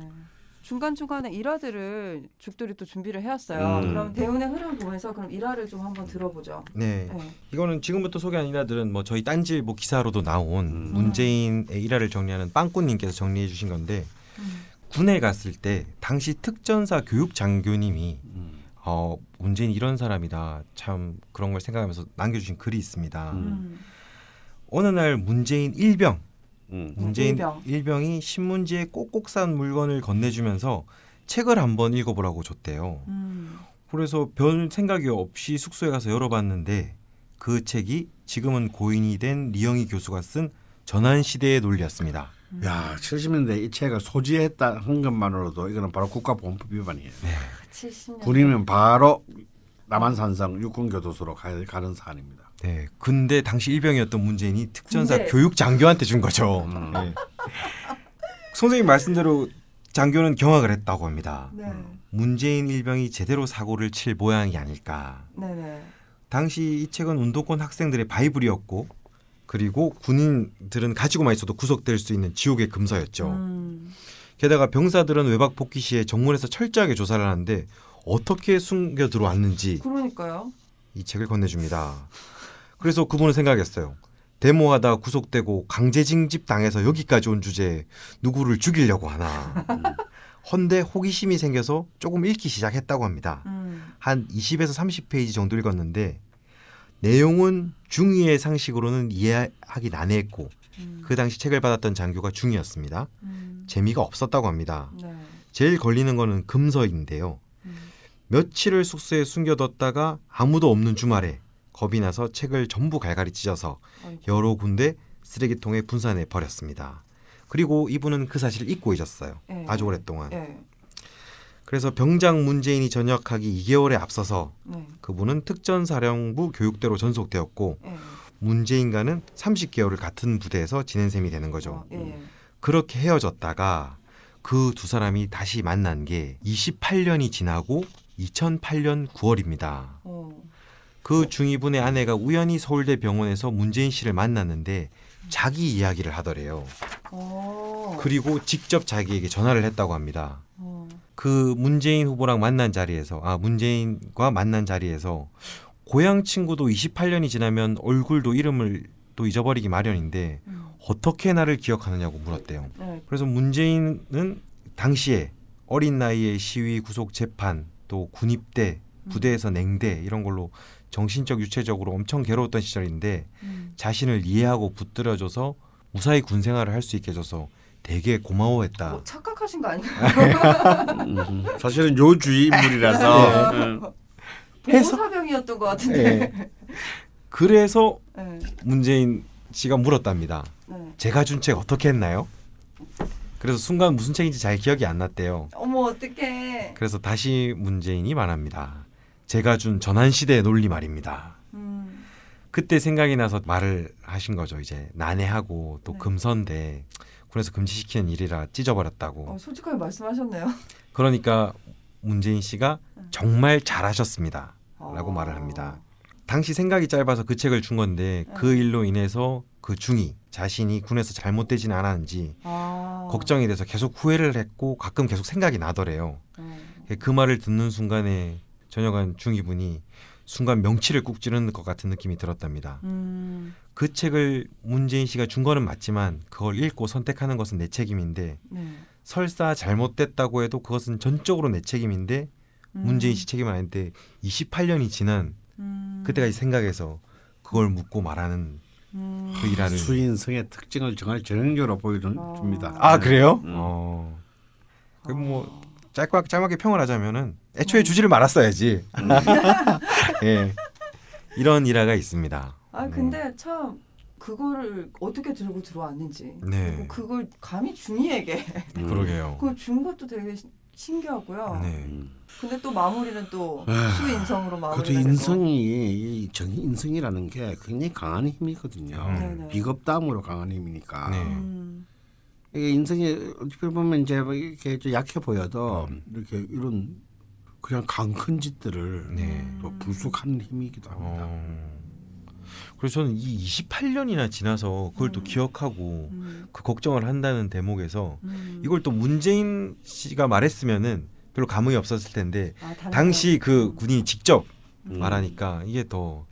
중간 중간에 일화들을 죽들이 또 준비를 해왔어요. 음. 그럼 대운의 흐름 보면서 그럼 일화를 좀 한번 들어보죠. 네. 네. 이거는 지금부터 소개한 일화들은 뭐 저희 딴지 뭐 기사로도 나온 음. 문재인의 일화를 정리하는 빵꾸님께서 정리해 주신 건데 음. 군에 갔을 때 당시 특전사 교육 장교님이 음. 어 문재인 이런 사람이다 참 그런 걸 생각하면서 남겨주신 글이 있습니다. 음. 음. 어느 날 문재인 일병 음. 문재인 일병. 일병 이 신문지에 꼭꼭 싼 물건을 건네주면서 책을 한번 읽어보라고 줬대요. 음. 그래서 별 생각이 없이 숙소에 가서 열어봤는데 그 책이 지금은 고인이 된 리영희 교수가 쓴 전환 시대의 논리였습니다. 야, 70년대 이 책을 소지했다 한 것만으로도 이거는 바로 국가보안법 위반이에요. 70년. 군이면 바로 남한산성 육군교도소로 가, 가는 사안입니다. 네, 근데 당시 일병이었던 문재인이 특전사 군대. 교육 장교한테 준 거죠. 음. 네. 선생님 말씀대로 장교는 경악을 했다고 합니다. 네. 문재인 일병이 제대로 사고를 칠 모양이 아닐까. 네네. 당시 이 책은 운동권 학생들의 바이블이었고 그리고 군인들은 가지고만 있어도 구속될 수 있는 지옥의 금서였죠. 음. 게다가 병사들은 외박 복귀 시에 정문에서 철저하게 조사를 하는데 어떻게 숨겨 들어왔는지 그러니까요. 이 책을 건네줍니다. 그래서 그분은 생각했어요. 데모하다 구속되고 강제 징집 당해서 여기까지 온 주제에 누구를 죽이려고 하나. 헌데 호기심이 생겨서 조금 읽기 시작했다고 합니다. 음. 한 20에서 30페이지 정도 읽었는데 내용은 중위의 상식으로는 이해하기 난해했고 음. 그 당시 책을 받았던 장교가 중이었습니다. 음. 재미가 없었다고 합니다. 네. 제일 걸리는 거는 금서인데요. 음. 며칠을 숙소에 숨겨뒀다가 아무도 없는 주말에 겁이 나서 책을 전부 갈갈이 찢어서 아이고. 여러 군데 쓰레기통에 분산해 버렸습니다. 그리고 이분은 그 사실을 잊고 잊었어요. 예. 아주 오랫동안. 예. 그래서 병장 문재인이 전역하기 2개월에 앞서서 네. 그분은 특전사령부 교육대로 전속되었고 예. 문재인과는 30개월을 같은 부대에서 지낸 셈이 되는 거죠. 어, 예. 그렇게 헤어졌다가 그 두 사람이 다시 만난 게 28년이 지나고 2008년 9월입니다. 어. 그 중위분의 아내가 우연히 서울대 병원에서 문재인 씨를 만났는데 자기 이야기를 하더래요. 어. 그리고 직접 자기에게 전화를 했다고 합니다. 어. 그 문재인 후보랑 만난 자리에서 아 문재인과 만난 자리에서 고향 친구도 28년이 지나면 얼굴도 이름을 또 잊어버리기 마련인데 음. 어떻게 나를 기억하느냐고 물었대요. 네. 그래서 문재인은 당시에 어린 나이에 시위, 구속, 재판, 또 군입대, 부대에서 냉대 이런 걸로 정신적, 유체적으로 엄청 괴로웠던 시절인데 음. 자신을 이해하고 붙들어줘서 무사히 군 생활을 할 수 있게 해줘서 되게 고마워했다. 뭐 착각하신 거 아닌가요? 음, 사실은 요 주의 인물이라서 음. 해서- 보호사병이었던 것 같은데. 예. 그래서 네. 문재인 씨가 물었답니다. 네. 제가 준 책 어떻게 했나요? 그래서 순간 무슨 책인지 잘 기억이 안 났대요. 어머 어떡해. 그래서 다시 문재인이 말합니다. 제가 준 전환시대의 논리 말입니다. 음. 그때 생각이 나서 말을 하신 거죠. 이제 난해하고 또 네. 금서인 데 군에서 금지시키는 일이라 찢어버렸다고. 어, 솔직하게 말씀하셨네요. 그러니까 문재인 씨가 음. 정말 잘하셨습니다. 라고 어. 말을 합니다. 당시 생각이 짧아서 그 책을 준 건데 그 네. 일로 인해서 그 중이 자신이 군에서 잘못되지는 않았는지 아. 걱정이 돼서 계속 후회를 했고 가끔 계속 생각이 나더래요. 어. 그 말을 듣는 순간에 전역한 중위분이 순간 명치를 꾹 찌르는 것 같은 느낌이 들었답니다. 음. 그 책을 문재인 씨가 준 거는 맞지만 그걸 읽고 선택하는 것은 내 책임인데 네. 설사 잘못됐다고 해도 그것은 전적으로 내 책임인데 음. 문재인 씨 책임은 아닌데 28년이 지난 음. 그때까지 생각해서 그걸 묻고 말하는 음. 그 일화를 수인성의 특징을 정말 전형적으로 보여줍니다. 아 그래요? 음. 어. 그뭐 짧고 짧게 평을 하자면은 애초에 주지를 말았어야지. 예. 이런 일화가 있습니다. 아 근데 참 그거를 어떻게 들고 들어왔는지 네. 그리고 그걸 감히 중이에게 음. 그러게요. 그걸 준 것도 되게 시- 신기하고요. 네. 음. 근데 또 마무리는 또 아, 수인성으로 마무리가 그것도. 인성이 이 정, 인성이라는 게 굉장히 강한 힘이거든요. 음. 네네. 비겁담으로 강한 힘이니까. 네. 음. 이게 인성이 어떻게 보면 이제 뭐 이렇게 좀 약해 보여도 음. 이렇게 이런 그냥 강큰 짓들을 네. 또 불쑥하는 힘이기도 합니다. 어. 그래서 저는 이 28년이나 지나서 그걸 또 음. 기억하고 음. 그 걱정을 한다는 대목에서 음. 이걸 또 문재인 씨가 말했으면은 별로 감흥이 없었을 텐데 아, 당시 그 음. 군인이 직접 음. 말하니까 이게 더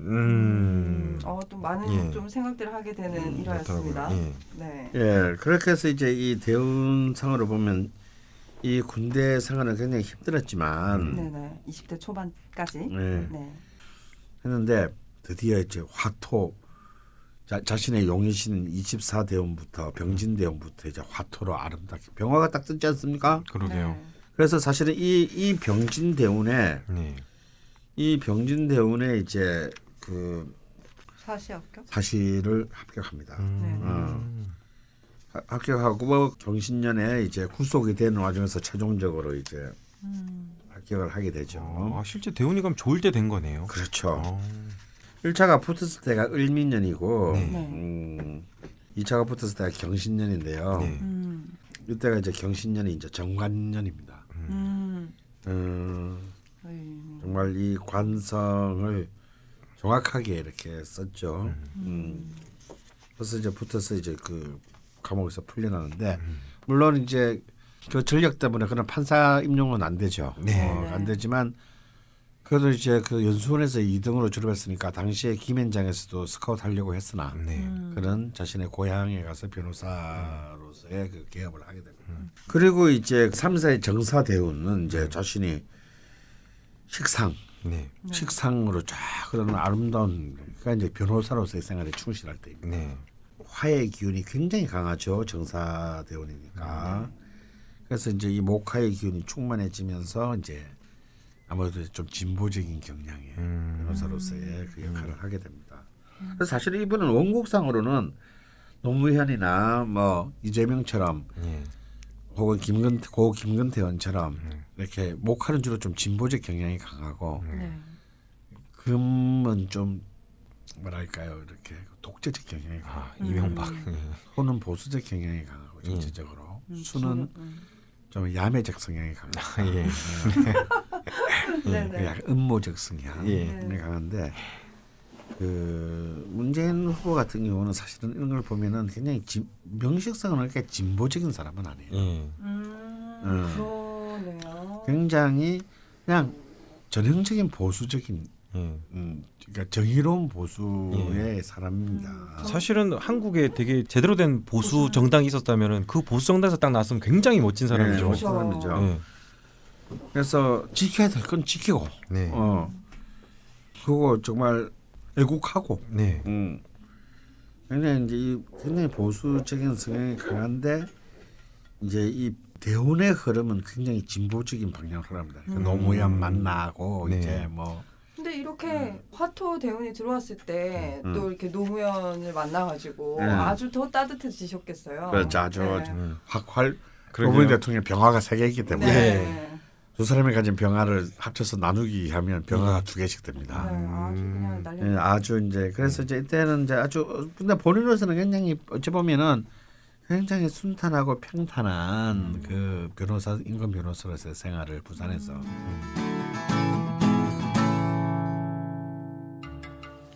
음. 어, 또 많은 예. 좀 생각들을 하게 되는 그렇더라고요. 일화였습니다. 예. 네. 예, 그렇게 해서 이제 이 대운상으로 보면 이 군대 생활은 굉장히 힘들었지만 음. 네네. 20대 초반까지. 네, 네. 했는데 드디어 이제 화토 자, 자신의 용의신 24대원부터 병진대원부터 이제 화토로 아름답게 병화가 딱 뜨지 않습니까? 그러게요. 네. 그래서 사실은 이, 이 병진대운에 네. 이 병진대운에 이제 그 사시 합격? 사시를 합격합니다. 음. 어. 하- 합격하고 뭐 경신년에 이제 구속이 되는 와중에서 최종적으로 이제 음. 합격을 하게 되죠. 아, 실제 대운이 가면 좋을 때 된 거네요. 그렇죠. 어. 1차가 붙었을 때가 을민년이고 네. 네. 음, 2차가 붙었을 때가 경신년인데요. 네. 음. 이때가 이제 경신년이 이제 정관년입니다. 음. 음, 어이. 정말 이 관성을 정확하게 이렇게 썼죠. 음. 그래서 이제 붙어서 이제 그 감옥에서 풀려나는데 물론 이제 그 전력 때문에 그런 판사 임용은 안 되죠. 네. 어, 안 되지만 그래도 이제 그 연수원에서 2등으로 졸업했으니까 당시에 김현장에서도 스카우트 하려고 했으나 네. 음. 그런 자신의 고향에 가서 변호사로서의 그 개업을 하게 됩니다. 그리고 이제 3사의 정사 대우는 이제 자신이 식상 네. 식상으로 쫙 그런 아름다운 그러니까 이제 변호사로서의 생활에 충실할 때입니다. 네. 화의 기운이 굉장히 강하죠 정사 대원이니까 그래서 이제 이 목화의 기운이 충만해지면서 이제 아무래도 좀 진보적인 경향의 음. 변호사로서의 그 역할을 하게 됩니다. 그래서 사실 이분은 원곡상으로는 노무현이나 뭐 이재명처럼 예. 혹은 김근 고 김근태 의원처럼 이렇게 목화는 주로 좀 진보적 경향이 강하고 네. 금은 좀 뭐랄까요 이렇게 독재적 경향이 강하고 아 이명박. 호는 보수적 경향이 강하고 예. 정치적으로 수는 음. 좀 야매적 성향이 강하고 예. 네 네. 약간 음모적 성향이 예. 강한데 그 문재인 후보 같은 경우는 사실은 이런 걸 보면은 굉장히 진, 명식상은 그렇게 진보적인 사람은 아니에요. 예. 음, 음. 그러네요. 굉장히 그냥 전형적인 보수적인 예. 음, 그러니까 정의로운 보수의 사람입니다. 사실은 한국에 되게 제대로 된 보수 정당이 있었다면은 그 보수 정당에서 딱 나왔으면 굉장히 멋진 사람이죠. 네, 그렇죠. 사람이죠. 예. 그래서 지켜야 될 건 지키고, 네. 어, 그거 정말 애국하고, 네. 음, 굉장히 이제 이 굉장히 보수적인 성향이 강한데 이제 이 대운의 흐름은 굉장히 진보적인 방향을 흐릅니다. 그러니까 노무현 만나고 네. 이제 뭐 근데 이렇게 화토 대운이 들어왔을 때또 음. 이렇게 노무현을 만나가지고 음. 아주 더 따뜻해지셨겠어요. 그렇죠. 아주 네. 음. 확활 그러게요. 노무현 대통령 병화가 세 개이기 때문에 네. 두 사람이 가진 병화를 합쳐서 나누기 하면 병화가 두 개씩 됩니다. 네, 아주 그냥 난리. 예, 아주 이제 그래서 이제 이때는 이제 아주 근데 본인으로서는 굉장히 어찌 보면은 굉장히 순탄하고 평탄한 그 변호사 인권 변호사로서의 생활을 부산에서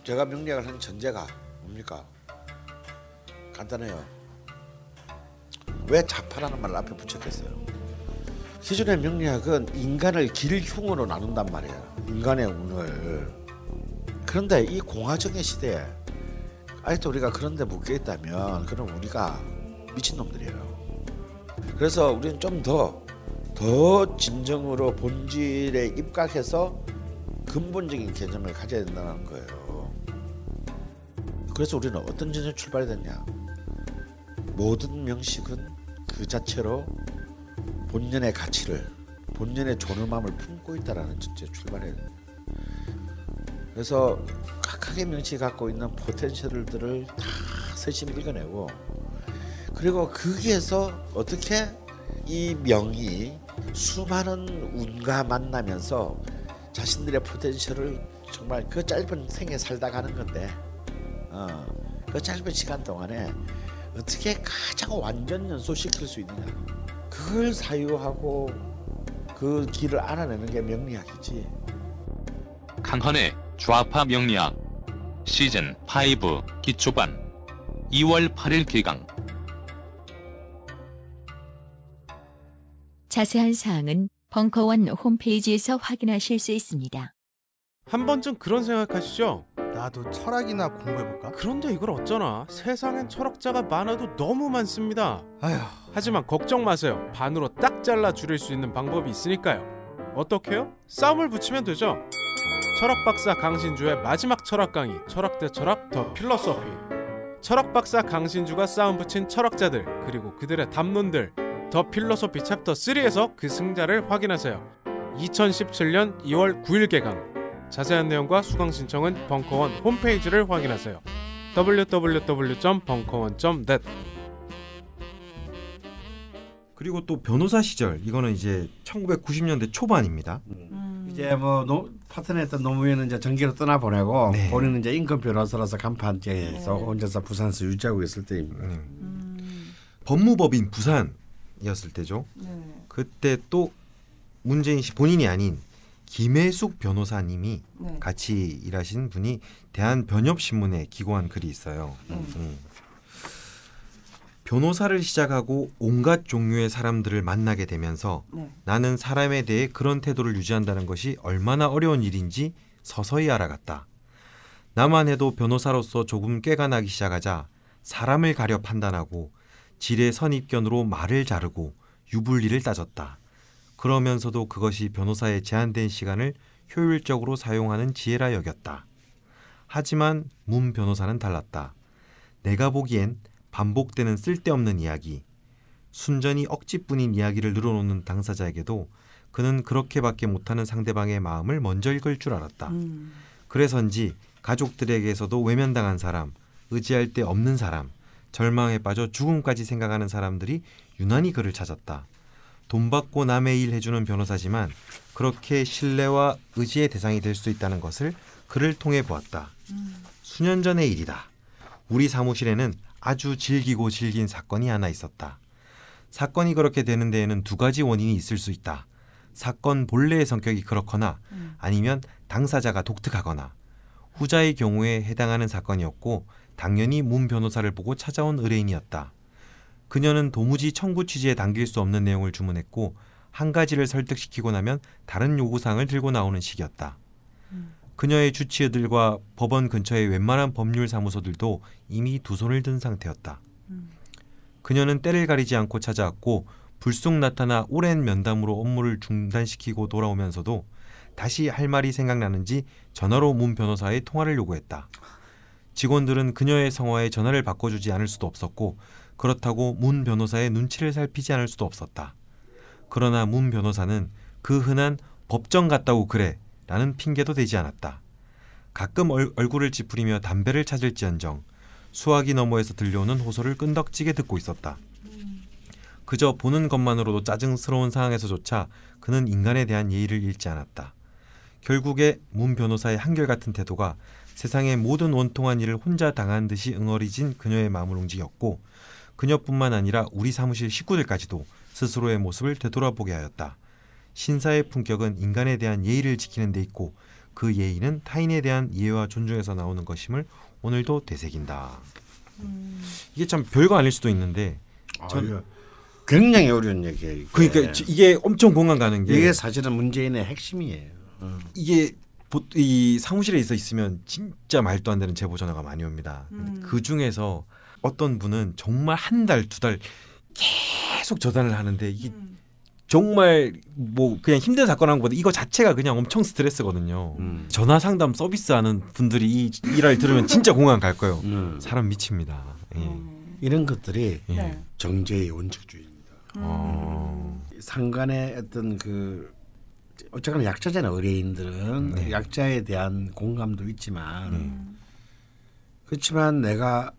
제가 명리학을 한 전제가 뭡니까? 간단해요. 왜 자파라는 말을 앞에 붙였겠어요? 기존의 명리학은 인간을 길흉으로 나눈단 말이에요. 인간의 운을. 그런데 이 공화정의 시대에 아직도 우리가 그런데 묶여 있다면 그럼 우리가 미친 놈들이에요. 그래서 우리는 좀더더 진정으로 본질에 입각해서 근본적인 개념을 가져야 된다는 거예요. 그래서 우리는 어떤 출발이 됐냐? 모든 명식은 그 자체로 본연의 가치를 본연의 존엄함을 품고 있다라는 전제 출발해야 돼요. 그래서 각각의 명칭이 갖고 있는 포텐셜들을 다 세심히 읽어내고 그리고 거기에서 어떻게 이 명이 수많은 운과 만나면서 자신들의 포텐셜을 정말 그 짧은 생에 살다 가는 건데 어, 그 짧은 시간 동안에 어떻게 가장 완전 연소시킬 수 있느냐 그걸 사유하고 그 길을 알아내는 게 명리학이지 강헌의 좌파 명리학 시즌 5 기초반 2월 8일 개강 자세한 사항은 벙커원 홈페이지에서 확인하실 수 있습니다. 한 번쯤 그런 생각하시죠? 나도 철학이나 공부해볼까? 그런데 이걸 어쩌나 세상엔 철학자가 많아도 너무 많습니다. 아휴 하지만 걱정 마세요. 반으로 딱 잘라 줄일 수 있는 방법이 있으니까요. 어떻게요? 싸움을 붙이면 되죠. 철학 박사 강신주의 마지막 철학 강의 철학 대 철학 The Philosophy. 철학 박사 강신주가 싸움 붙인 철학자들 그리고 그들의 담론들 The Philosophy chapter 3에서 그 승자를 확인하세요. 2017년 2월 9일 개강. 자세한 내용과 수강 신청은 벙커원 홈페이지를 확인하세요. www.벙커원.net 그리고 또 변호사 시절 이거는 이제 1990년대 초반입니다. 음. 이제 뭐 노, 파트너했던 노무현은 이제 전기로 떠나 보내고 네. 본인은 이제 인권 변호사로서 간판계에서 네. 혼자서 부산에서 유지하고 있을 때입니다. 네. 음. 법무법인 부산이었을 때죠. 네. 그때 또 문재인 씨 본인이 아닌 김혜숙 변호사님이 네. 같이 일하신 분이 대한 변협 신문에 기고한 글이 있어요. 음. 음. 변호사를 시작하고 온갖 종류의 사람들을 만나게 되면서 네. 나는 사람에 대해 그런 태도를 유지한다는 것이 얼마나 어려운 일인지 서서히 알아갔다. 나만 해도 변호사로서 조금 꾀가 나기 시작하자 사람을 가려 판단하고 질의 선입견으로 말을 자르고 유불리를 따졌다. 그러면서도 그것이 변호사의 제한된 시간을 효율적으로 사용하는 지혜라 여겼다. 하지만 문 변호사는 달랐다. 내가 보기엔 반복되는 쓸데없는 이야기, 순전히 억지뿐인 이야기를 늘어놓는 당사자에게도 그는 그렇게밖에 못하는 상대방의 마음을 먼저 읽을 줄 알았다. 음. 그래서인지 가족들에게서도 외면당한 사람, 의지할 데 없는 사람, 절망에 빠져 죽음까지 생각하는 사람들이 유난히 그를 찾았다. 돈 받고 남의 일 해주는 변호사지만 그렇게 신뢰와 의지의 대상이 될 수 있다는 것을 그를 통해 보았다. 수년 전의 일이다. 우리 사무실에는 아주 질기고 질긴 사건이 하나 있었다. 사건이 그렇게 되는 데에는 두 가지 원인이 있을 수 있다. 사건 본래의 성격이 그렇거나 음. 아니면 당사자가 독특하거나 후자의 경우에 해당하는 사건이었고 당연히 문 변호사를 보고 찾아온 의뢰인이었다. 그녀는 도무지 청구 취지에 당길 수 없는 내용을 주문했고 한 가지를 설득시키고 나면 다른 요구사항을 들고 나오는 식이었다. 그녀의 주치의들과 법원 근처의 웬만한 법률 사무소들도 이미 두 손을 든 상태였다. 그녀는 때를 가리지 않고 찾아왔고 불쑥 나타나 오랜 면담으로 업무를 중단시키고 돌아오면서도 다시 할 말이 생각나는지 전화로 문 변호사의 통화를 요구했다. 직원들은 그녀의 성화에 전화를 바꿔주지 않을 수도 없었고 그렇다고 문 변호사의 눈치를 살피지 않을 수도 없었다. 그러나 문 변호사는 그 흔한 법정 갔다고 그래 라는 핑계도 되지 않았다. 가끔 얼, 얼굴을 찌푸리며 담배를 찾을지언정 수화기 너머에서 들려오는 호소를 끈덕지게 듣고 있었다. 그저 보는 것만으로도 짜증스러운 상황에서조차 그는 인간에 대한 예의를 잃지 않았다. 결국에 문 변호사의 한결같은 태도가 세상의 모든 원통한 일을 혼자 당한 듯이 응어리진 그녀의 마음을 움직였고 그녀뿐만 아니라 우리 사무실 식구들까지도 스스로의 모습을 되돌아보게 하였다. 신사의 품격은 인간에 대한 예의를 지키는 데 있고 그 예의는 타인에 대한 이해와 존중에서 나오는 것임을 오늘도 되새긴다. 이게 참 별거 아닐 수도 있는데 아, 전- 굉장히 어려운 얘기예요. 이게. 그러니까 지- 이게 엄청 공감 가는 게 이게 사실은 문재인의 핵심이에요. 어. 이게 보- 이 사무실에 있어 있으면 진짜 말도 안 되는 제보 전화가 많이 옵니다. 음. 그 중에서 어떤 분은 정말 한 달 두 달 계속 전화를 하는데 이게 음. 정말 뭐 그냥 힘든 사건 한 것보다 이거 자체가 그냥 엄청 스트레스거든요. 음. 전화 상담 서비스 하는 분들이 이 일화를 들으면 진짜 공감 갈 거예요. 음. 사람 미칩니다. 예. 음. 이런 것들이 예. 네. 정제의 원칙주의입니다. 어. 상관의 어떤 그 어쨌거나 약자잖아요. 의뢰인들은 네. 약자에 대한 공감도 있지만 음. 그렇지만 내가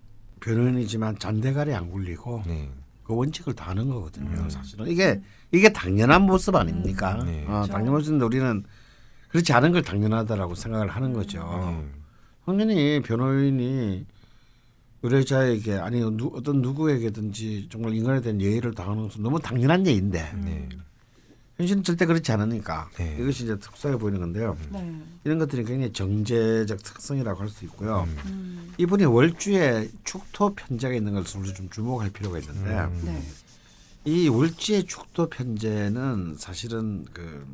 변호인이지만 잔대가리 안 굴리고 네. 그 원칙을 다 하는 거거든요. 음. 사실은 이게 이게 당연한 모습 아닙니까? 네. 어, 당연한 모습인데 우리는 그렇지 않은 걸 당연하다라고 생각을 하는 거죠. 네. 당연히 변호인이 의뢰자에게 아니 누, 어떤 누구에게든지 정말 인간에 대한 예의를 다하는 것은 너무 당연한 예인데 네. 현실은 절대 그렇지 않으니까 네. 이것이 이제 특수하게 보이는 건데요. 네. 이런 것들이 굉장히 정제적 특성이라고 할 수 있고요. 음. 음. 이분이 월주에 축토 편제가 있는 것을 우리 좀 주목할 필요가 있는데 음. 네. 이 월지의 축도 편제는 사실은 그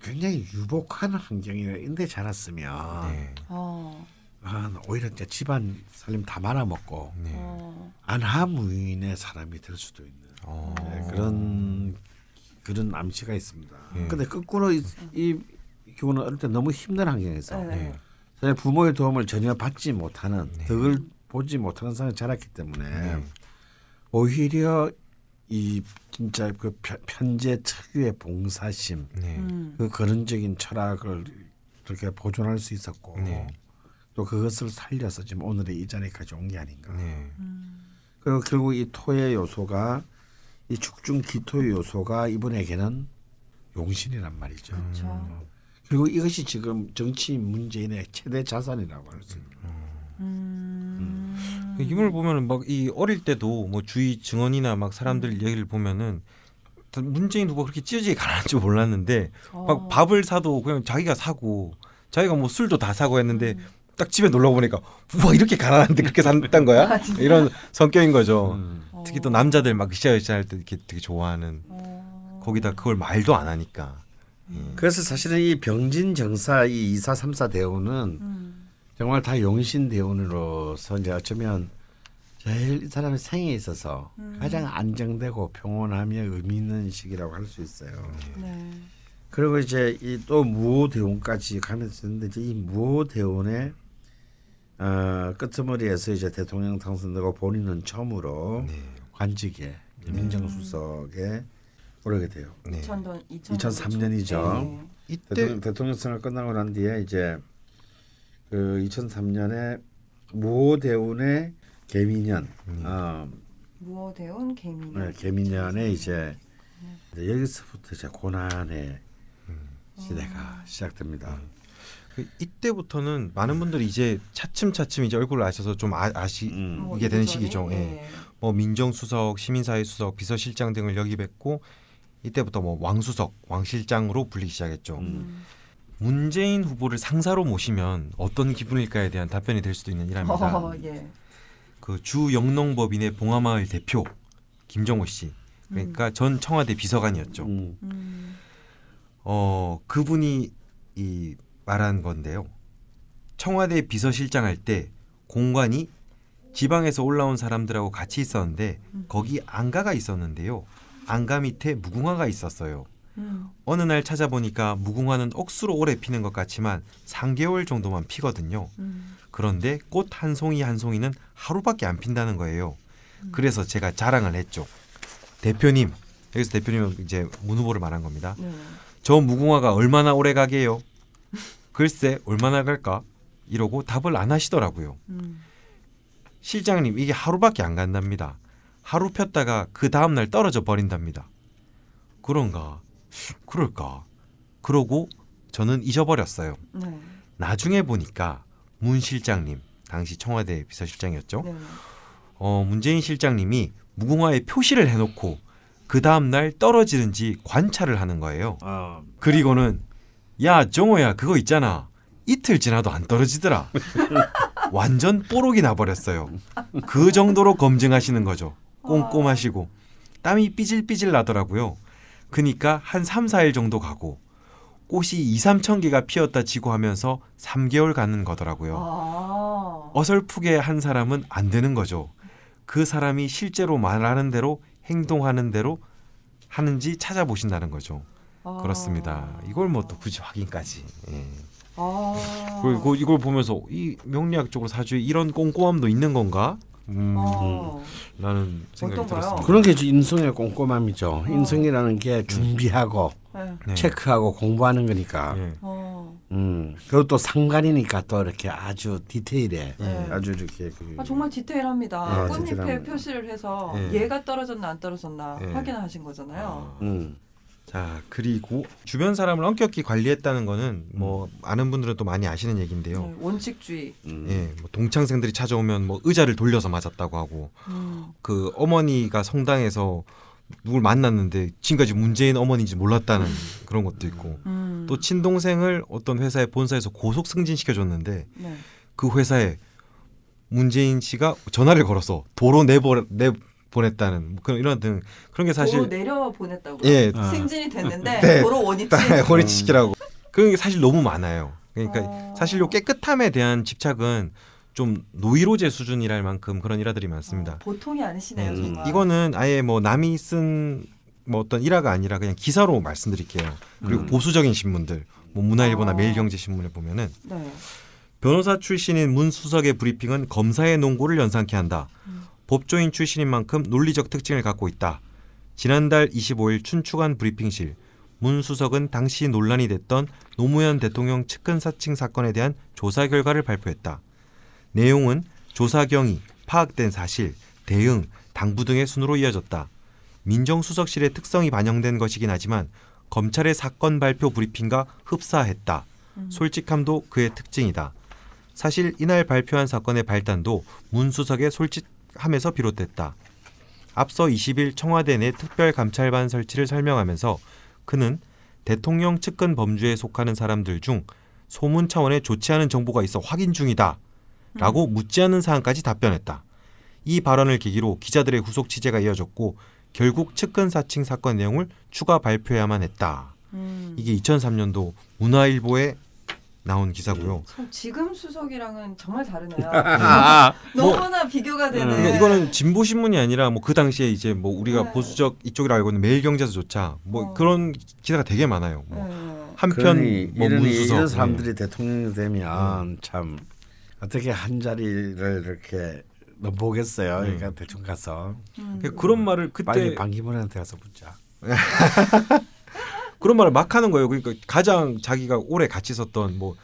굉장히 유복한 환경인데 자랐으면 네. 어. 아, 오히려 이제 집안 살림 다 말아먹고 네. 어. 안하무인의 사람이 될 수도 있는 어. 네, 그런 그런 암시가 있습니다. 예. 근데 거꾸로 이, 이 경우는 어릴 때 너무 힘든 환경에서 네. 네. 사실 부모의 도움을 전혀 받지 못하는 네. 덕을 보지 못하는 상황에 자랐기 때문에 네. 오히려 이 진짜 그 편- 편제 특유의 봉사심, 네. 음. 그 근원적인 철학을 이렇게 보존할 수 있었고 네. 또 그것을 살려서 지금 오늘의 이 자리까지 온 게 아닌가. 네. 그리고 결국 이 토의 요소가 이 축중 기토의 요소가 이분에게는 용신이란 말이죠. 그렇죠. 그리고 이것이 지금 정치인 문재인의 최대 자산이라고 할 수 있는. 음. 그 힘을 보면은 막 이 어릴 때도 뭐 주위 증언이나 막 사람들 얘기를 보면은 문재인 후보가 그렇게 찢어지게 가난한 줄 몰랐는데 어. 막 밥을 사도 그냥 자기가 사고 자기가 뭐 술도 다 사고 했는데 딱 집에 놀러 보니까 우와 이렇게 가난한데 그렇게 산단 거야? 아? 이런 성격인 거죠. 음. 어. 특히 또 남자들 막 으쌰으쌰 할때 이렇게 되게 좋아하는 어. 거기다 그걸 말도 안 하니까. 예. 그래서 사실은 이 병진 정사 이 이사 삼사 대우는 음. 정말 다 용신 대운으로서 이제 어쩌면 제일 이 사람의 생에 있어서 음. 가장 안정되고 평온하며 의미 있는 시기라고 할 수 있어요. 네. 그리고 이제 이 또 무호 대운까지 가면서 있는데 이제 이 무호 대운의 어, 끄트머리에서 이제 대통령 당선되고 본인은 처음으로 네. 관직에 민정수석에 오르게 돼요. 네. 2000년 2003 년이죠. 네. 이때 대통령, 대통령 선거 끝나고 난 뒤에 이제 그 2003년에 무호 대운의 개미년, 음. 어, 무어대운 개미. 네, 개미년에 이제 이제 여기서부터 이제 고난의 시대가 시작됩니다. 그 이때부터는 많은 분들이 이제 차츰차츰 이제 얼굴을 아셔서 좀 아, 아시 음. 뭐 되는? 시기죠. 예. 네. 뭐 민정수석, 시민사회 수석, 비서실장 등을 역임했고 이때부터 뭐 왕수석, 왕실장으로 불리기 시작했죠. 음. 문재인 후보를 상사로 모시면 어떤 기분일까에 대한 답변이 될 수도 있는 일합니다. 어, 예. 그 주 영농법인의 봉하마을 대표 김정호 씨, 그러니까 전 청와대 비서관이었죠. 음. 음. 어 그분이 이 말한 건데요. 청와대 비서실장 할 때 공관이 지방에서 올라온 사람들하고 같이 있었는데 거기 안가가 있었는데요. 안가 밑에 무궁화가 있었어요. 음. 어느 날 찾아보니까 무궁화는 억수로 오래 피는 것 같지만 3개월 정도만 피거든요. 음. 그런데 꽃 한 송이 한 송이는 하루밖에 안 핀다는 거예요. 그래서 제가 자랑을 했죠. 대표님, 여기서 대표님은 이제 문 후보를 말한 겁니다. 네. 저 무궁화가 얼마나 오래 가게요? 글쎄 얼마나 갈까? 이러고 답을 안 하시더라고요. 음. 실장님 이게 하루밖에 안 간답니다. 하루 폈다가 그 다음 날 떨어져 버린답니다. 그런가? 그럴까? 그러고 저는 잊어버렸어요. 네. 나중에 보니까 문 실장님 당시 청와대 비서실장이었죠. 네. 어, 문재인 실장님이 무궁화에 표시를 해놓고 그 다음 날 떨어지는지 관찰을 하는 거예요. 어, 그리고는 야 정호야 그거 있잖아 이틀 지나도 안 떨어지더라. 완전 뽀록이 나버렸어요. 그 정도로 검증하시는 거죠. 꼼꼼하시고 땀이 삐질삐질 나더라고요. 그니까 한 3, 4일 정도 가고 꽃이 2, 3천 개가 피었다 지고 하면서 3개월 가는 거더라고요. 아. 어설프게 한 사람은 안 되는 거죠. 그 사람이 실제로 말하는 대로 행동하는 대로 하는지 찾아보신다는 거죠. 아. 그렇습니다. 이걸 뭐 또 굳이 확인까지. 예. 아. 그리고 이걸 보면서 이 명리학적으로 사주에 이런 꼼꼼함도 있는 건가? 음, 어. 라는 생각이? 들었습니다. 그런 게 이제 인성의 꼼꼼함이죠. 인성이라는 게 준비하고 네. 네. 체크하고 공부하는 거니까. 예. 어. 음. 그리고 또 상관이니까 또 이렇게 아주 디테일해. 네. 아주 이렇게 그 아, 정말 디테일합니다. 아, 꽃잎에 디테일합니다. 표시를 해서 예. 얘가 떨어졌나 안 떨어졌나 예. 확인을 하신 거잖아요. 아. 음. 자 그리고 주변 사람을 엄격히 관리했다는 거는 뭐 아는 분들은 또 많이 아시는 얘기인데요. 네, 원칙주의. 음. 예, 뭐 동창생들이 찾아오면 뭐 의자를 돌려서 맞았다고 하고 음. 그 어머니가 성당에서 누굴 만났는데 지금까지 문재인 어머니인지 몰랐다는 그런 것도 있고 음. 또 친동생을 어떤 회사의 본사에서 고속 승진시켜줬는데 네. 그 회사에 문재인 씨가 전화를 걸어서 도로 내보 내 보냈다는 뭐 그런 이런 등 그런 게 사실 내려 보냈다고. 예 아. 승진이 됐는데 네. 도로 원위치. 허리치기라고 그런 게 사실 너무 많아요. 그러니까 어. 사실 요 깨끗함에 대한 집착은 좀 노이로제 수준이랄 만큼 그런 일화들이 많습니다. 어, 보통이 아니시네요, 음. 정말. 이거는 아예 뭐 남이 쓴 뭐 어떤 일화가 아니라 그냥 기사로 말씀드릴게요. 그리고 음. 보수적인 신문들, 뭐 문화일보나 아. 매일경제신문에 보면은 네. 변호사 출신인 문 수석의 브리핑은 검사의 농고를 연상케 한다. 음. 법조인 출신인 만큼 논리적 특징을 갖고 있다. 지난달 25일 춘추관 브리핑실 문 수석은 당시 논란이 됐던 노무현 대통령 측근 사칭 사건에 대한 조사 결과를 발표했다. 내용은 조사 경위, 파악된 사실, 대응, 당부 등의 순으로 이어졌다. 민정수석실의 특성이 반영된 것이긴 하지만 검찰의 사건 발표 브리핑과 흡사했다. 음. 솔직함도 그의 특징이다. 사실 이날 발표한 사건의 발단도 문 수석의 솔직 함에서 비롯됐다. 앞서 20일 청와대 내 특별감찰반 설치를 설명하면서 그는 대통령 측근 범주에 속하는 사람들 중 소문 차원의 좋지 않은 정보가 있어 확인 중이다. 라고 묻지 않은 사항까지 답변했다. 이 발언을 계기로 기자들의 후속 취재가 이어졌고 결국 측근 사칭 사건 내용을 추가 발표해야만 했다. 음. 이게 2003년도 문화일보에 나온 기사고요. 참 지금 수석이랑은 정말 다르네요. 아, 너무나 비교가 되네. 그러니까 이거는 진보 신문이 아니라 뭐 그 당시에 이제 뭐 우리가 네. 보수적 이쪽이라 알고 있는 매일경제에서조차 뭐 어. 그런 기사가 되게 많아요. 뭐 네. 한편 뭐 이런, 문수석 이런 사람들이 대통령이 되면 참 어떻게 한 자리를 이렇게 넘보겠어요. 그러니까 대충 가서 음. 네. 그런 말을 그때 빨리 반기문한테 가서 묻자. 그런 말을 막 하는 거예요. 그러니까 가장 자기가 오래 같이 있었던 뭐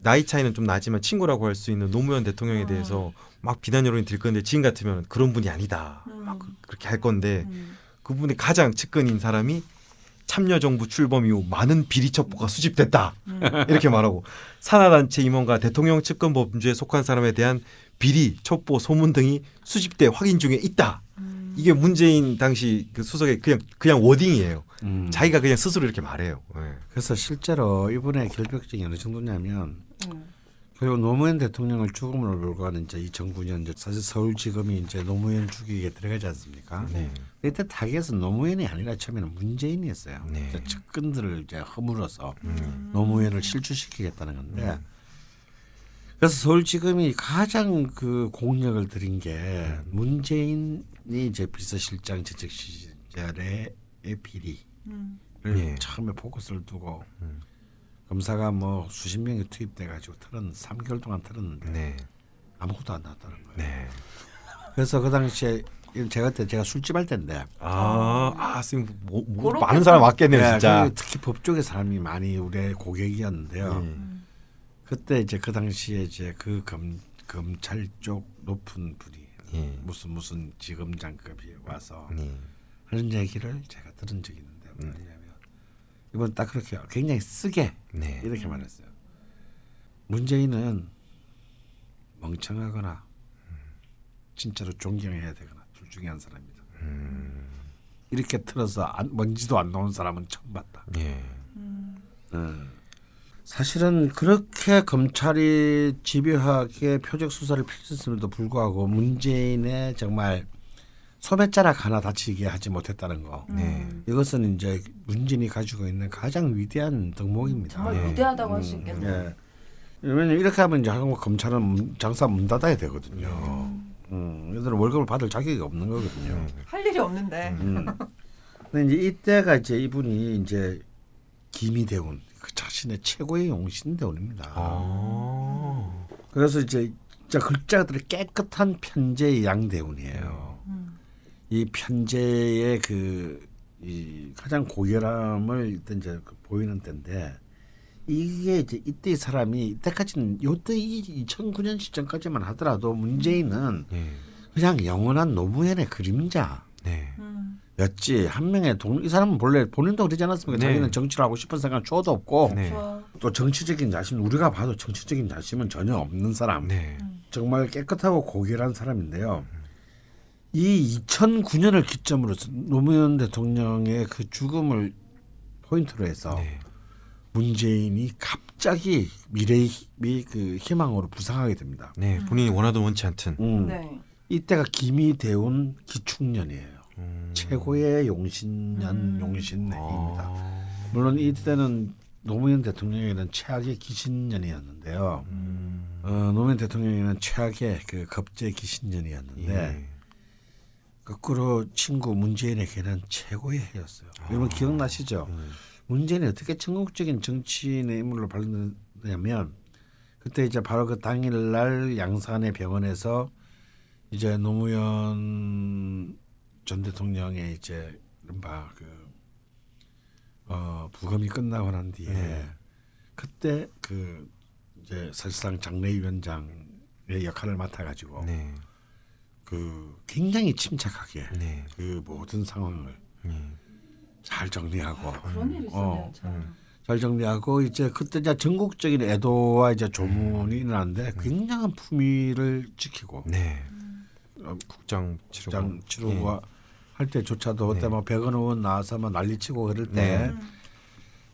나이 차이는 좀 나지만 친구라고 할 수 있는 노무현 대통령에 어. 대해서 막 비난 여론이 들 건데 지금 같으면 그런 분이 아니다. 막 음. 그렇게 할 건데 음. 그분의 가장 측근인 사람이 참여정부 출범 이후 많은 비리 첩보가 수집됐다. 음. 이렇게 말하고 산하단체 임원과 대통령 측근 범주에 속한 사람에 대한 비리, 첩보, 소문 등이 수집돼 확인 중에 있다. 음. 이게 문재인 당시 그 수석의 그냥 그냥 워딩이에요. 음. 자기가 그냥 스스로 이렇게 말해요. 예. 그래서 실제로 이분의 결벽증이 어느 정도냐면 음. 결국 노무현 대통령을 죽음으로 몰고 가는 이제 2009년 이제 사실 서울지검이 이제 노무현 죽이게 들어가지 않습니까? 네. 이때 타겟은 노무현이 아니라 처음에는 문재인이었어요. 네. 측근들을 이제 허물어서 음. 노무현을 실추시키겠다는 건데 그래서 서울지검이 가장 그 공력을 들인 게 문재인이 이제 비서실장 재직 시절의 비리를 음. 예. 처음에 포커스를 두고 음. 검사가 뭐 수십 명이 투입돼 가지고 틀은 3개월 동안 틀었는데 네. 아무것도 안 나왔다는 거예요. 네. 그래서 그 당시에 제가 그때 제가 술집 할 때인데 아, 아, 선생님 뭐, 뭐 많은 사람 왔겠네요, 네, 진짜. 그 특히 법조계 사람이 많이 우리의 고객이었는데요. 음. 그때 이제 그 당시에 이제 그 검, 검찰 쪽 높은 분이 예. 무슨 무슨 지검장급이 와서 네. 하는 얘기를 제가 들은 적이 있는데 음. 뭐냐면 이번 딱 그렇게 굉장히 쓰게 네. 이렇게 말했어요. 문재인은 멍청하거나 진짜로 존경해야 되거나 둘 중에 한 사람이다. 음. 이렇게 틀어서 안, 먼지도 안 나온 사람은 처음 봤다. 예. 음. 사실은 그렇게 검찰이 집요하게 표적 수사를 펼쳤음에도 불구하고 문재인의 정말 소매자락 하나 다치게 하지 못했다는 거. 네. 이것은 이제 문재인이 가지고 있는 가장 위대한 덕목입니다. 정말 예. 위대하다고 할 수 있겠네요. 예. 왜냐면 이렇게 하면 이제 한국 검찰은 문- 장사 문 닫아야 되거든요. 음, 얘들은 월급을 받을 자격이 없는 거거든요. 할 일이 없는데. 음. 근데 이제 이때가 이제 이분이 이제 김희대운 그 자신의 최고의 용신대운입니다. 아. 그래서 이제 글자들이 깨끗한 편제의 양대운이에요. 음. 이 편제의 그 이 가장 고결함을 일단 이제 그 보이는 때인데 이게 이제 이때 이 사람이 이때까지는 요때 이 2009년 시점까지만 하더라도 문재인은 예. 그냥 영원한 노무현의 그림자. 네. 음. 였지 한 명의 동 이 사람은 본래 본인도 그러지 않았습니까? 네. 자기는 정치를 하고 싶은 생각 초도 없고 네. 또 정치적인 자신 우리가 봐도 정치적인 자신은 전혀 없는 사람 네. 정말 깨끗하고 고결한 사람인데요. 이 2009년을 기점으로 노무현 대통령의 그 죽음을 포인트로 해서 네. 문재인이 갑자기 미래의 히- 그 희망으로 부상하게 됩니다. 네. 본인이 원하던 원치 않든. 음. 네. 이때가 김희대운 기축년이에요. 음. 최고의 용신년 음. 용신내입니다. 아. 물론 이때는 노무현 대통령에게는 최악의 기신년이었는데요. 음. 어, 노무현 대통령에게는 최악의 그 겁제 기신년이었는데 예. 거꾸로 친구 문재인에게는 최고의 해였어요. 여러분 기억나시죠? 음. 문재인이 어떻게 전국적인 정치인의 인물로 발렸냐면 그때 이제 바로 그 당일날 양산의 병원에서 이제 노무현 전 대통령의 이제 이른바 그 어, 부검이 끝나고 난 뒤에 네. 그때 그 이제 사실상 장례위원장의 역할을 맡아가지고 네. 그 굉장히 침착하게 네. 그 모든 상황을 음. 잘 정리하고 그런 일이 있었네요. 어, 참. 잘 정리하고 이제 그때 이제 전국적인 애도와 이제 조문이 일어났는데 굉장한 품위를 지키고 네. 어, 국장 치르고. 장 치르고 할 때조차도 그때 네. 뭐 백원 의원 나와서 막 난리치고 그럴 네.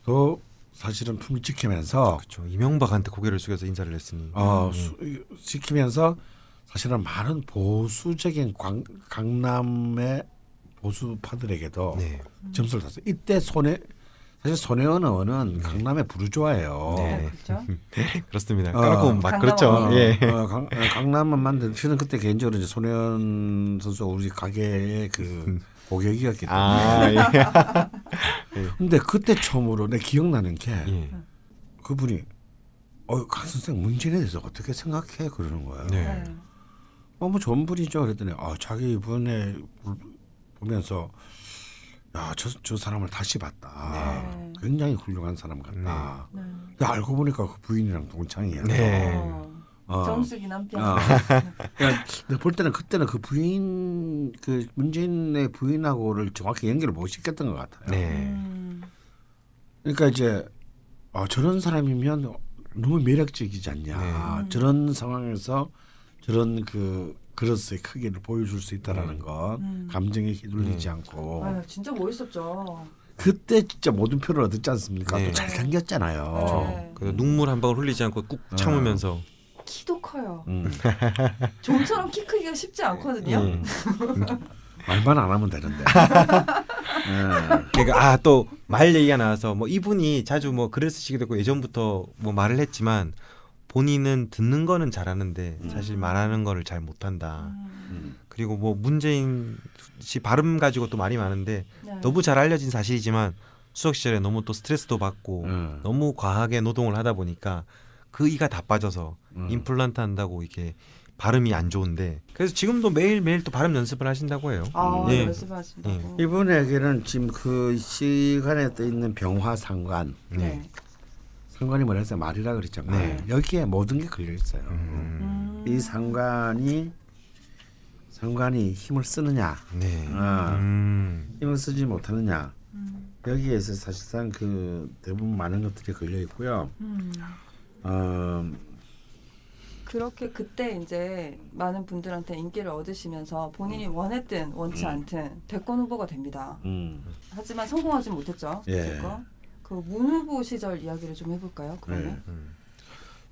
때도 사실은 품위 지키면서 그렇죠. 이명박한테 고개를 숙여서 인사를 했으니. 어, 예. 수, 지키면서 사실은 많은 보수적인 광, 강남의 보수파들에게도 네. 점수를 탔어요. 이때 손해 사실 손혜원 의원은 강남의 부르주아예요. 네. 그렇죠. 그렇습니다. 어. 막 강남 그렇죠. 예. 어, 강, 어, 강남만 만든 저는 그때 개인적으로 이제 손혜원 선수가 우리 가게의 그 고객이었기 때문에 아 예. 근데 그때 처음으로 내 기억나는 게 예. 그분이 어, 강 선생 문진에 대해서 어떻게 생각해 그러는 거예요. 네. 너무 좋은 분이죠. 그랬더니 아, 자기 물- 보면서 야, 저, 저 사람을 다시 봤다. 네. 굉장히 훌륭한 사람 같다. 네. 근데 알고 보니까 그 부인이랑 동창이야. 네. 어, 어. 정숙이 남편. 어. 그러니까 근데 볼 때는 그때는 그 부인 그 문재인의 부인하고를 정확히 연결을 못 시켰던 것 같아요. 네. 음. 그러니까 이제 아, 저런 사람이면 너무 매력적이지 않냐. 네. 저런 상황에서 저런 그 그릇의 크기를 보여줄 수 있다라는 것, 음. 감정에 휘둘리지 네. 않고 아유, 진짜 멋있었죠. 그때 진짜 모든 표를 얻었지 않습니까? 네. 또 잘 생겼잖아요. 네. 그 눈물 한 방울 흘리지 않고 꾹 참으면서 키도 커요. 음. 좀처럼 키 크기가 쉽지 않거든요. 음. 말만 안 하면 되는데. 예. 그러니까 아 또 말 얘기가 나와서 뭐 이분이 자주 뭐 글을 쓰시기도 했고 예전부터 뭐 말을 했지만 본인은 듣는 거는 잘하는데 사실 말하는 거를 잘 못한다. 음. 그리고 뭐 문재인 씨 발음 가지고 또 말이 많은데 네. 너무 잘 알려진 사실이지만 수석 시절에 너무 또 스트레스도 받고 음. 너무 과하게 노동을 하다 보니까 그 이가 다 빠져서 음. 임플란트 한다고 이게 발음이 안 좋은데 그래서 지금도 매일 매일 또 발음 연습을 하신다고 해요. 아, 예. 연습하신다고. 이분에게는 지금 그 시간에 떠 있는 병화 상관, 네. 상관이 뭐라 해서 말이라 그랬잖아요. 네. 여기에 모든 게 걸려 있어요. 음. 음. 이 상관이 상관이 힘을 쓰느냐, 네. 아. 음. 힘을 쓰지 못하느냐. 음. 여기에서 사실상 그 대부분 많은 것들이 걸려 있고요. 음. 어, 그렇게 그때 이제 많은 분들한테 인기를 얻으시면서 본인이 원했든 원치 음. 않든 대권 후보가 됩니다. 음, 하지만 성공하지 못했죠. 예. 어쨌건. 그문 후보 시절 이야기를 좀 해볼까요? 그러면 네.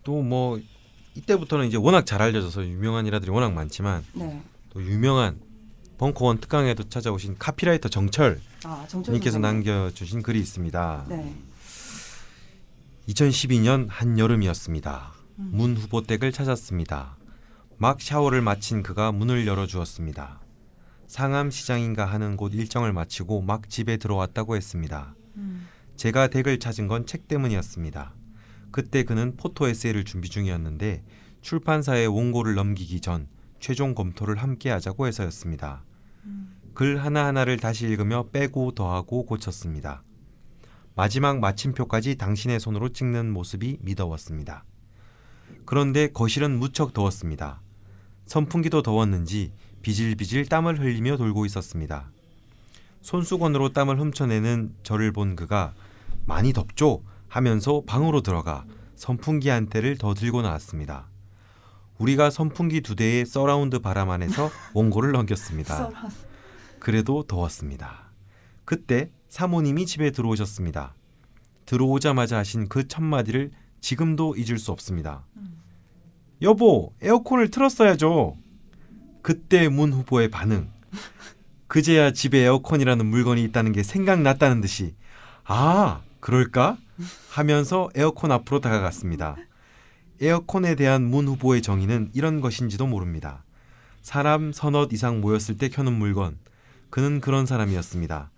또뭐 이때부터는 이제 워낙 잘 알려져서 유명한 일화들이 워낙 많지만 네. 또 유명한 벙커원 특강에도 찾아오신 카피라이터 정철 아 정철 님께서. 남겨주신 글이 있습니다. 네. 2012년 한여름이었습니다. 음. 문 후보 댁을 찾았습니다. 막 샤워를 마친 그가 문을 열어주었습니다. 상암 시장인가 하는 곳 일정을 마치고 막 집에 들어왔다고 했습니다. 음. 제가 댁을 찾은 건 책 때문이었습니다. 그때 그는 포토 에세이를 준비 중이었는데 출판사에 원고를 넘기기 전 최종 검토를 함께 하자고 해서였습니다. 음. 글 하나하나를 다시 읽으며 빼고 더하고 고쳤습니다. 마지막 마침표까지 당신의 손으로 찍는 모습이 미더웠습니다. 그런데 거실은 무척 더웠습니다. 선풍기도 더웠는지 비질비질 땀을 흘리며 돌고 있었습니다. 손수건으로 땀을 훔쳐내는 저를 본 그가 많이 덥죠? 하면서 방으로 들어가 선풍기 한 대를 더 들고 나왔습니다. 우리가 선풍기 두 대의 서라운드 바람 안에서 원고를 넘겼습니다. 그래도 더웠습니다. 그때 사모님이 집에 들어오셨습니다. 들어오자마자 하신 그 첫마디를 지금도 잊을 수 없습니다. 여보, 에어컨을 틀었어야죠. 그때 문 후보의 반응. 그제야 집에 에어컨이라는 물건이 있다는 게 생각났다는 듯이 아, 그럴까? 하면서 에어컨 앞으로 다가갔습니다. 에어컨에 대한 문 후보의 정의는 이런 것인지도 모릅니다. 사람 서너 이상 모였을 때 켜는 물건. 그는 그런 사람이었습니다.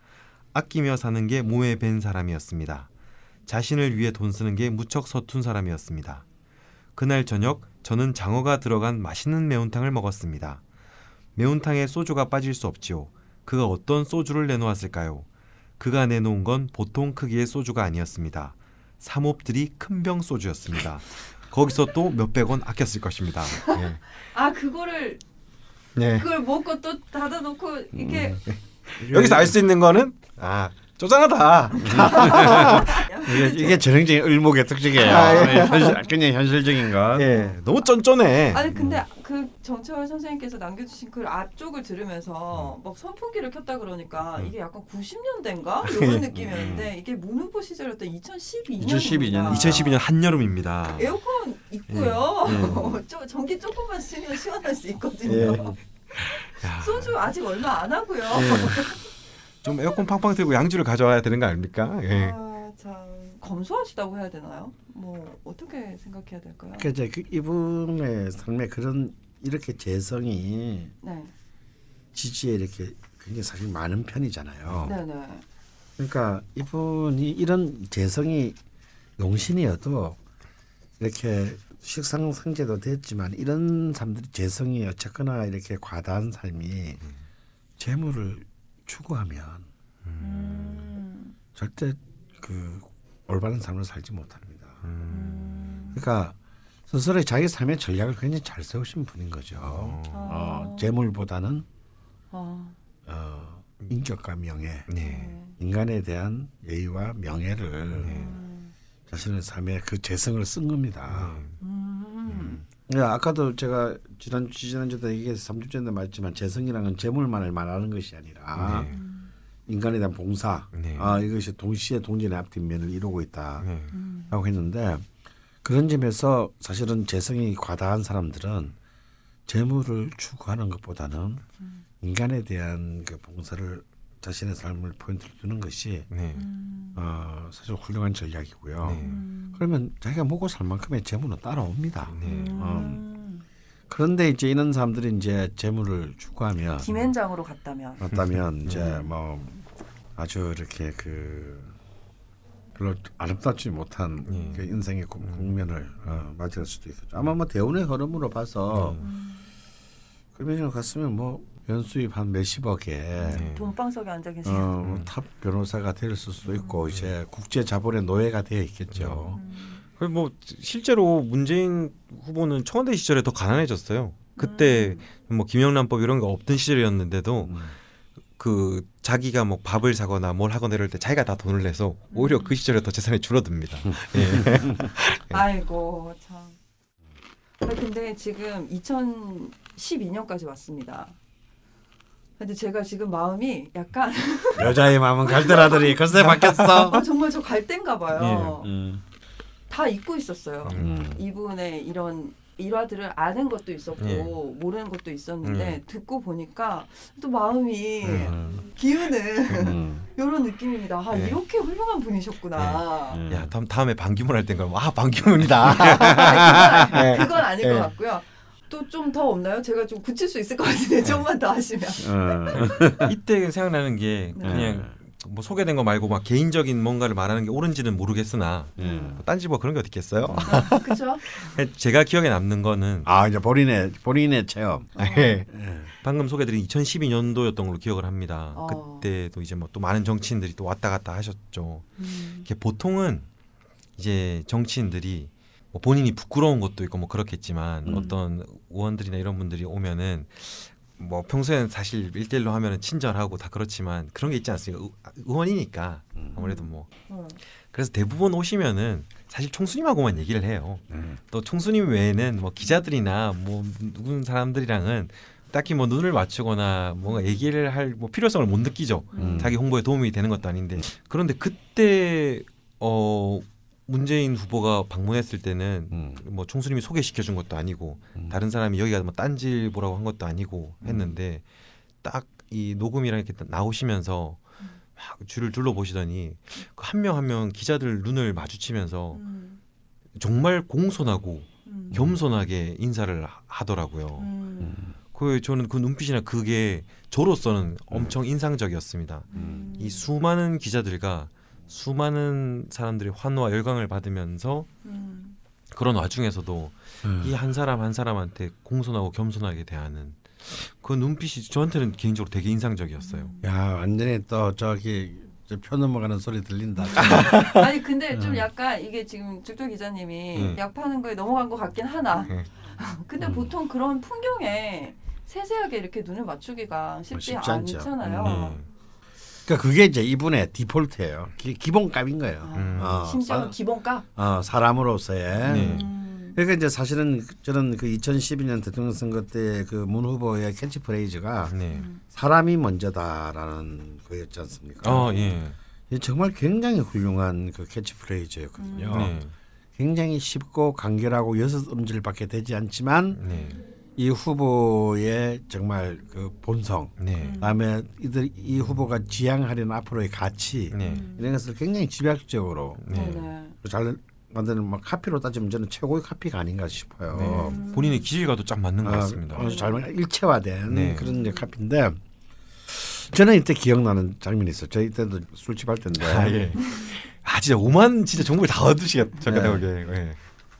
아끼며 사는 게 몸에 밴 사람이었습니다. 자신을 위해 돈 쓰는 게 무척 서툰 사람이었습니다. 그날 저녁 저는 장어가 들어간 맛있는 매운탕을 먹었습니다. 매운탕에 소주가 빠질 수 없지요. 그가 어떤 소주를 내놓았을까요? 그가 내놓은 건 보통 크기의 소주가 아니었습니다. 삼옵들이 큰 병 소주였습니다. 거기서 또 몇백 원 아꼈을 것입니다. 예. 아 그거를 네. 그걸 먹고 또 닫아놓고 이게 여기서 알 수 있는 거는 아 쪼잔하다. 이게 이게 전형적인 을목의 특징이에요. 아, 예. 네, 현실, 그냥 현실적인 것. 예, 너무 쫀쫀해. 아니 근데 그 정채월 선생님께서 남겨주신 글 앞쪽을 들으면서 막 선풍기를 켰다 그러니까 이게 약간 90년대인가 이런 느낌이었는데 이게 문 후보 시절이었던 2012년 2012년. 2012년 한여름입니다. 에어컨 있고요. 예. 저- 전기 조금만 쓰면 시원할 수 있거든요. 예. 야, 소주 아직 얼마 안 하고요. 좀 에어컨 팡팡 틀고 양주를 가져와야 되는 거 아닙니까? 예. 아, 참 검소하시다고 해야 되나요? 뭐 어떻게 생각해야 될까요? 그러니까 이제 그 이분의 삶에 그런 이렇게 재성이 네, 지지에 이렇게 굉장히 사실 많은 편이잖아요. 네, 네. 그러니까 이분이 이런 재성이 용신이어도 이렇게 식상성제도 됐지만 이런 사람들이 재성이 어쨌거나 이렇게 과다한 삶이 재물을 추구하면 음, 절대 그 올바른 삶을 살지 못합니다. 음. 그러니까 스스로 자기 삶의 전략을 굉장히 잘 세우신 분인 거죠. 아. 어, 재물보다는 아, 어, 인격과 명예, 네. 인간에 대한 예의와 명예를 음, 자신의 삶에 그 재성을 쓴 겁니다. 음, 예, 아까도 제가 지난 지난주도 얘기해서 삼주 전에 말했지만 재성이라는 건 재물만을 말하는 것이 아니라 네. 인간에 대한 봉사, 네. 아 이것이 동시에 동전의 앞뒷면을 이루고 있다라고 네. 음. 했는데 그런 점에서 사실은 재성이 과다한 사람들은 재물을 추구하는 것보다는 인간에 대한 그 봉사를 자신의 삶을 포인트로 두는 것이 네. 음, 어, 사실 훌륭한 전략이고요. 네. 그러면 자기가 먹고 살 만큼의 재물은 따라옵니다. 네. 음. 그런데 이제 이런 사람들이 이제 재물을 추구하면 김앤장으로 갔다면 이제 네. 뭐 아주 이렇게 그 별로 아름답지 못한 네. 그 인생의 국- 국면을 어, 맞이할 수도 있었죠. 아마 뭐 대운의 흐름으로 봐서 그러면 갔으면 뭐 연수입 한 몇십억에 네. 돈방석에 앉아 계신 어, 뭐탑 변호사가 될 수도 있고 이제 국제 자본의 노예가 되어 있겠죠. 그뭐 실제로 문재인 후보는 청와대 시절에 더 가난해졌어요. 그때 뭐 김영란법 이런 거 없던 시절이었는데도 음. 그 자기가 뭐 밥을 사거나 뭘 하거나 이럴 때 자기가 다 돈을 내서 오히려 그 시절에 더 재산이 줄어듭니다. 예. 아이고 참. 아, 근데 지금 2012년까지 왔습니다. 근데 제가 지금 마음이 약간 여자의 마음은 갈대라더니 글쎄 바뀌었어. 아 정말 저 갈대인가 봐요. 음. 다 잊고 있었어요. 음. 이분의 이런 일화들을 아는 것도 있었고 예. 모르는 것도 있었는데 음. 듣고 보니까 또 마음이 음. 기우는 음. 이런 느낌입니다. 아 예. 이렇게 훌륭한 분이셨구나. 음. 야 다음 다음에 반기문 할 땐가 아 반기문이다. 아니, 그건, 그건 아닐 예. 것 같고요. 또 좀 더 없나요? 제가 좀 굳힐 수 있을 것 같은데 좀만 더 하시면. 어. 이때 생각나는 게 네. 그냥 뭐 소개된 거 말고 막 개인적인 뭔가를 말하는 게 옳은지는 모르겠으나 음. 뭐 딴지 뭐 그런 게 어디 있겠어요? 그렇죠? 제가 기억에 남는 거는 아 이제 본인의 본인의 체험. 예. 예. 방금 소개드린 2012년도였던 걸로 기억을 합니다. 어. 그때도 이제 뭐 또 많은 정치인들이 또 왔다 갔다 하셨죠. 음. 이게 보통은 이제 정치인들이 뭐 본인이 부끄러운 것도 있고 뭐 그렇겠지만 음. 어떤 의원들이나 이런 분들이 오면은 뭐 평소에는 사실 일대일로 하면은 친절하고 다 그렇지만 그런 게 있지 않습니까? 의- 의원이니까 아무래도 뭐 어. 그래서 대부분 오시면은 사실 총수님하고만 얘기를 해요. 음. 또 총수님 외에는 뭐 기자들이나 뭐 누군 사람들이랑은 딱히 뭐 눈을 맞추거나 뭔가 얘기를 할 뭐 필요성을 못 느끼죠. 음. 자기 홍보에 도움이 되는 것도 아닌데 그런데 그때 어 문재인 후보가 방문했을 때는 음. 뭐 총수님이 소개시켜 준 것도 아니고 음. 다른 사람이 여기가 뭐 딴지 보라고 한 것도 아니고 했는데 딱 이 녹음이랑 이렇게 나오시면서 막 줄을 둘러보시더니 그한명 한 명 기자들 눈을 마주치면서 음. 정말 공손하고 음. 겸손하게 인사를 하- 하더라고요. 음. 그 저는 그 눈빛이나 그게 저로서는 엄청 인상적이었습니다. 음. 이 수많은 기자들과 수많은 사람들의 환호와 열광을 받으면서 음. 그런 와중에서도 음. 이한 사람 한 사람한테 공손하고 겸손하게 대하는 그 눈빛이 저한테는 개인적으로 되게 인상적이었어요. 야 완전히 또 저기 저표 넘어가는 소리 들린다. 아니 근데 좀 약간 이게 지금 죽도 기자님이 음. 약 파는 거에 넘어간 것 같긴 하나. 음. 근데 음. 보통 그런 풍경에 세세하게 이렇게 눈을 맞추기가 쉽지, 쉽지. 않잖아요. 음. 그러니까 그게 이제 이분의 디폴트예요. 기, 기본값인 거예요. 음. 어, 심지어 사- 기본값. 어, 사람으로서의. 네. 음. 그러니까 이제 사실은 저는 그 2012년 대통령 선거 때 그 문 후보의 캐치프레이즈가 네. 사람이 먼저다라는 거였지 않습니까? 어, 예. 정말 굉장히 훌륭한 그 캐치프레이즈였거든요. 네. 굉장히 쉽고 간결하고 여섯 음절밖에 되지 않지만 네. 이 후보의 정말 그 본성, 네. 그다음에 이들 이 후보가 지향하려는 앞으로의 가치 네. 이런 것을 굉장히 집약적으로 네. 잘 만드는 막 카피로 따지면 저는 최고의 카피가 아닌가 싶어요. 네. 본인의 기질과도 딱 맞는 것 같습니다. 어, 잘 일체화된 네. 그런 카피인데 저는 이때 기억나는 장면이 있어요. 저 이때도 술집 할 때인데 아, 예. 아 진짜 오만 진짜 정보를 다 얻으시겠 잠깐 네. 네. 예.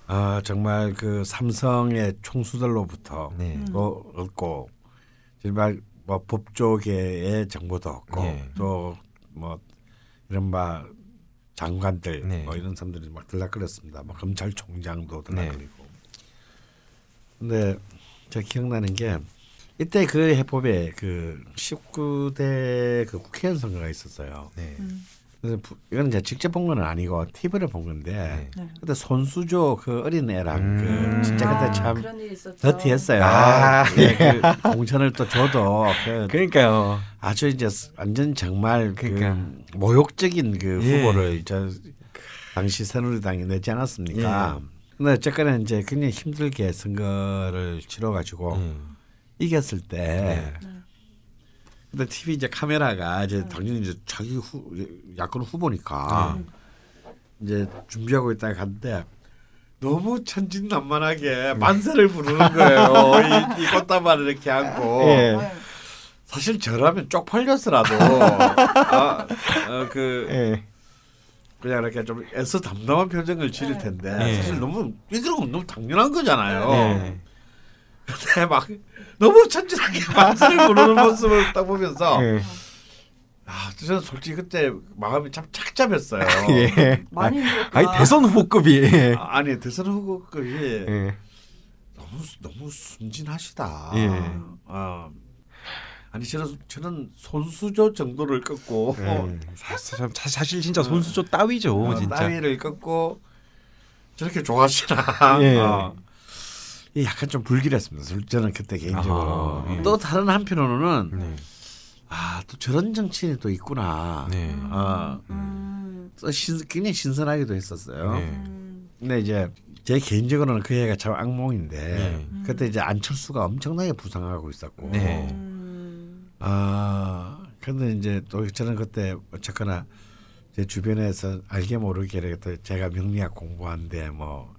아 정말 그 삼성의 총수들로부터 네. 또 얻고 정말 뭐 법조계의 정보도 얻고 네. 또뭐 이런 바 장관들 네. 뭐 이런 사람들이 막 들락거렸습니다. 뭐 검찰총장도 네. 들락거리고. 근데 제가 기억나는 게 이때 그 해법에 그 19대 그 국회의원 선거가 있었어요. 네. 그래서 이거는 제가 직접 본 건 아니고 TV를 본 건데 네. 그때 손수조 그 어린 애랑 음. 그 진짜 그때 아, 참. 더티했어요. 아. 예, 그 공천을 또 줘도 그 그러니까요. 아주 이제 완전 정말 그러니까. 그 모욕적인 그 예. 후보를 저 당시 새누리당이 내지 않았습니까? 예. 근데 어쨌거나 이제 굉장히 힘들게 선거를 치러가지고 음. 이겼을 때 네. 근데 TV 이제 카메라가 네. 이제 당연히 이제 자기 후 야권 네. 후보니까 이제 준비하고 있다가 갔는데 너무 천진난만하게 만세를 부르는 거예요. 이, 이 꽃다발을 이렇게 안고 예. 네. 사실 저라면 쪽팔렸으라도 아, 어, 그 예. 그냥 이렇게 좀 애써 담담한 표정을 지을 텐데 네. 사실 너무 이런 건 너무 당연한 거잖아요. 네. 근데 막 너무 천진하게 만세를 부르는 모습을 딱 보면서 예. 아, 저는 솔직히 그때 마음이 참 착잡했어요. 예. 많이 힘들었구나. 아니 대선 후보급이. 아, 아니 대선 후보급이 예. 너무 너무 순진하시다. 예. 어. 아니 저는 저는 손수조 정도를 끊고 예. 사실, 사- 사실 진짜 손수조 따위죠, 어, 진짜. 따위를 끊고 저렇게 좋아하시나. 예. 어. 이 약간 좀 불길했습니다. 솔- 저는 그때 개인적으로. 아하, 예. 또 다른 한편으로는 네. 아또 저런 정치인이 또 있구나. 네. 어, 음. 또 신, 굉장히 신선하기도 했었어요. 네. 음. 근데 이제 제 개인적으로는 그 애가 참 악몽인데 네. 그때 이제 안철수가 엄청나게 부상하고 있었고 네. 음. 아 근데 이제 또 저는 그때 어쨌거나 제 주변에서 알게 모르게 제가 명리학 공부한데 뭐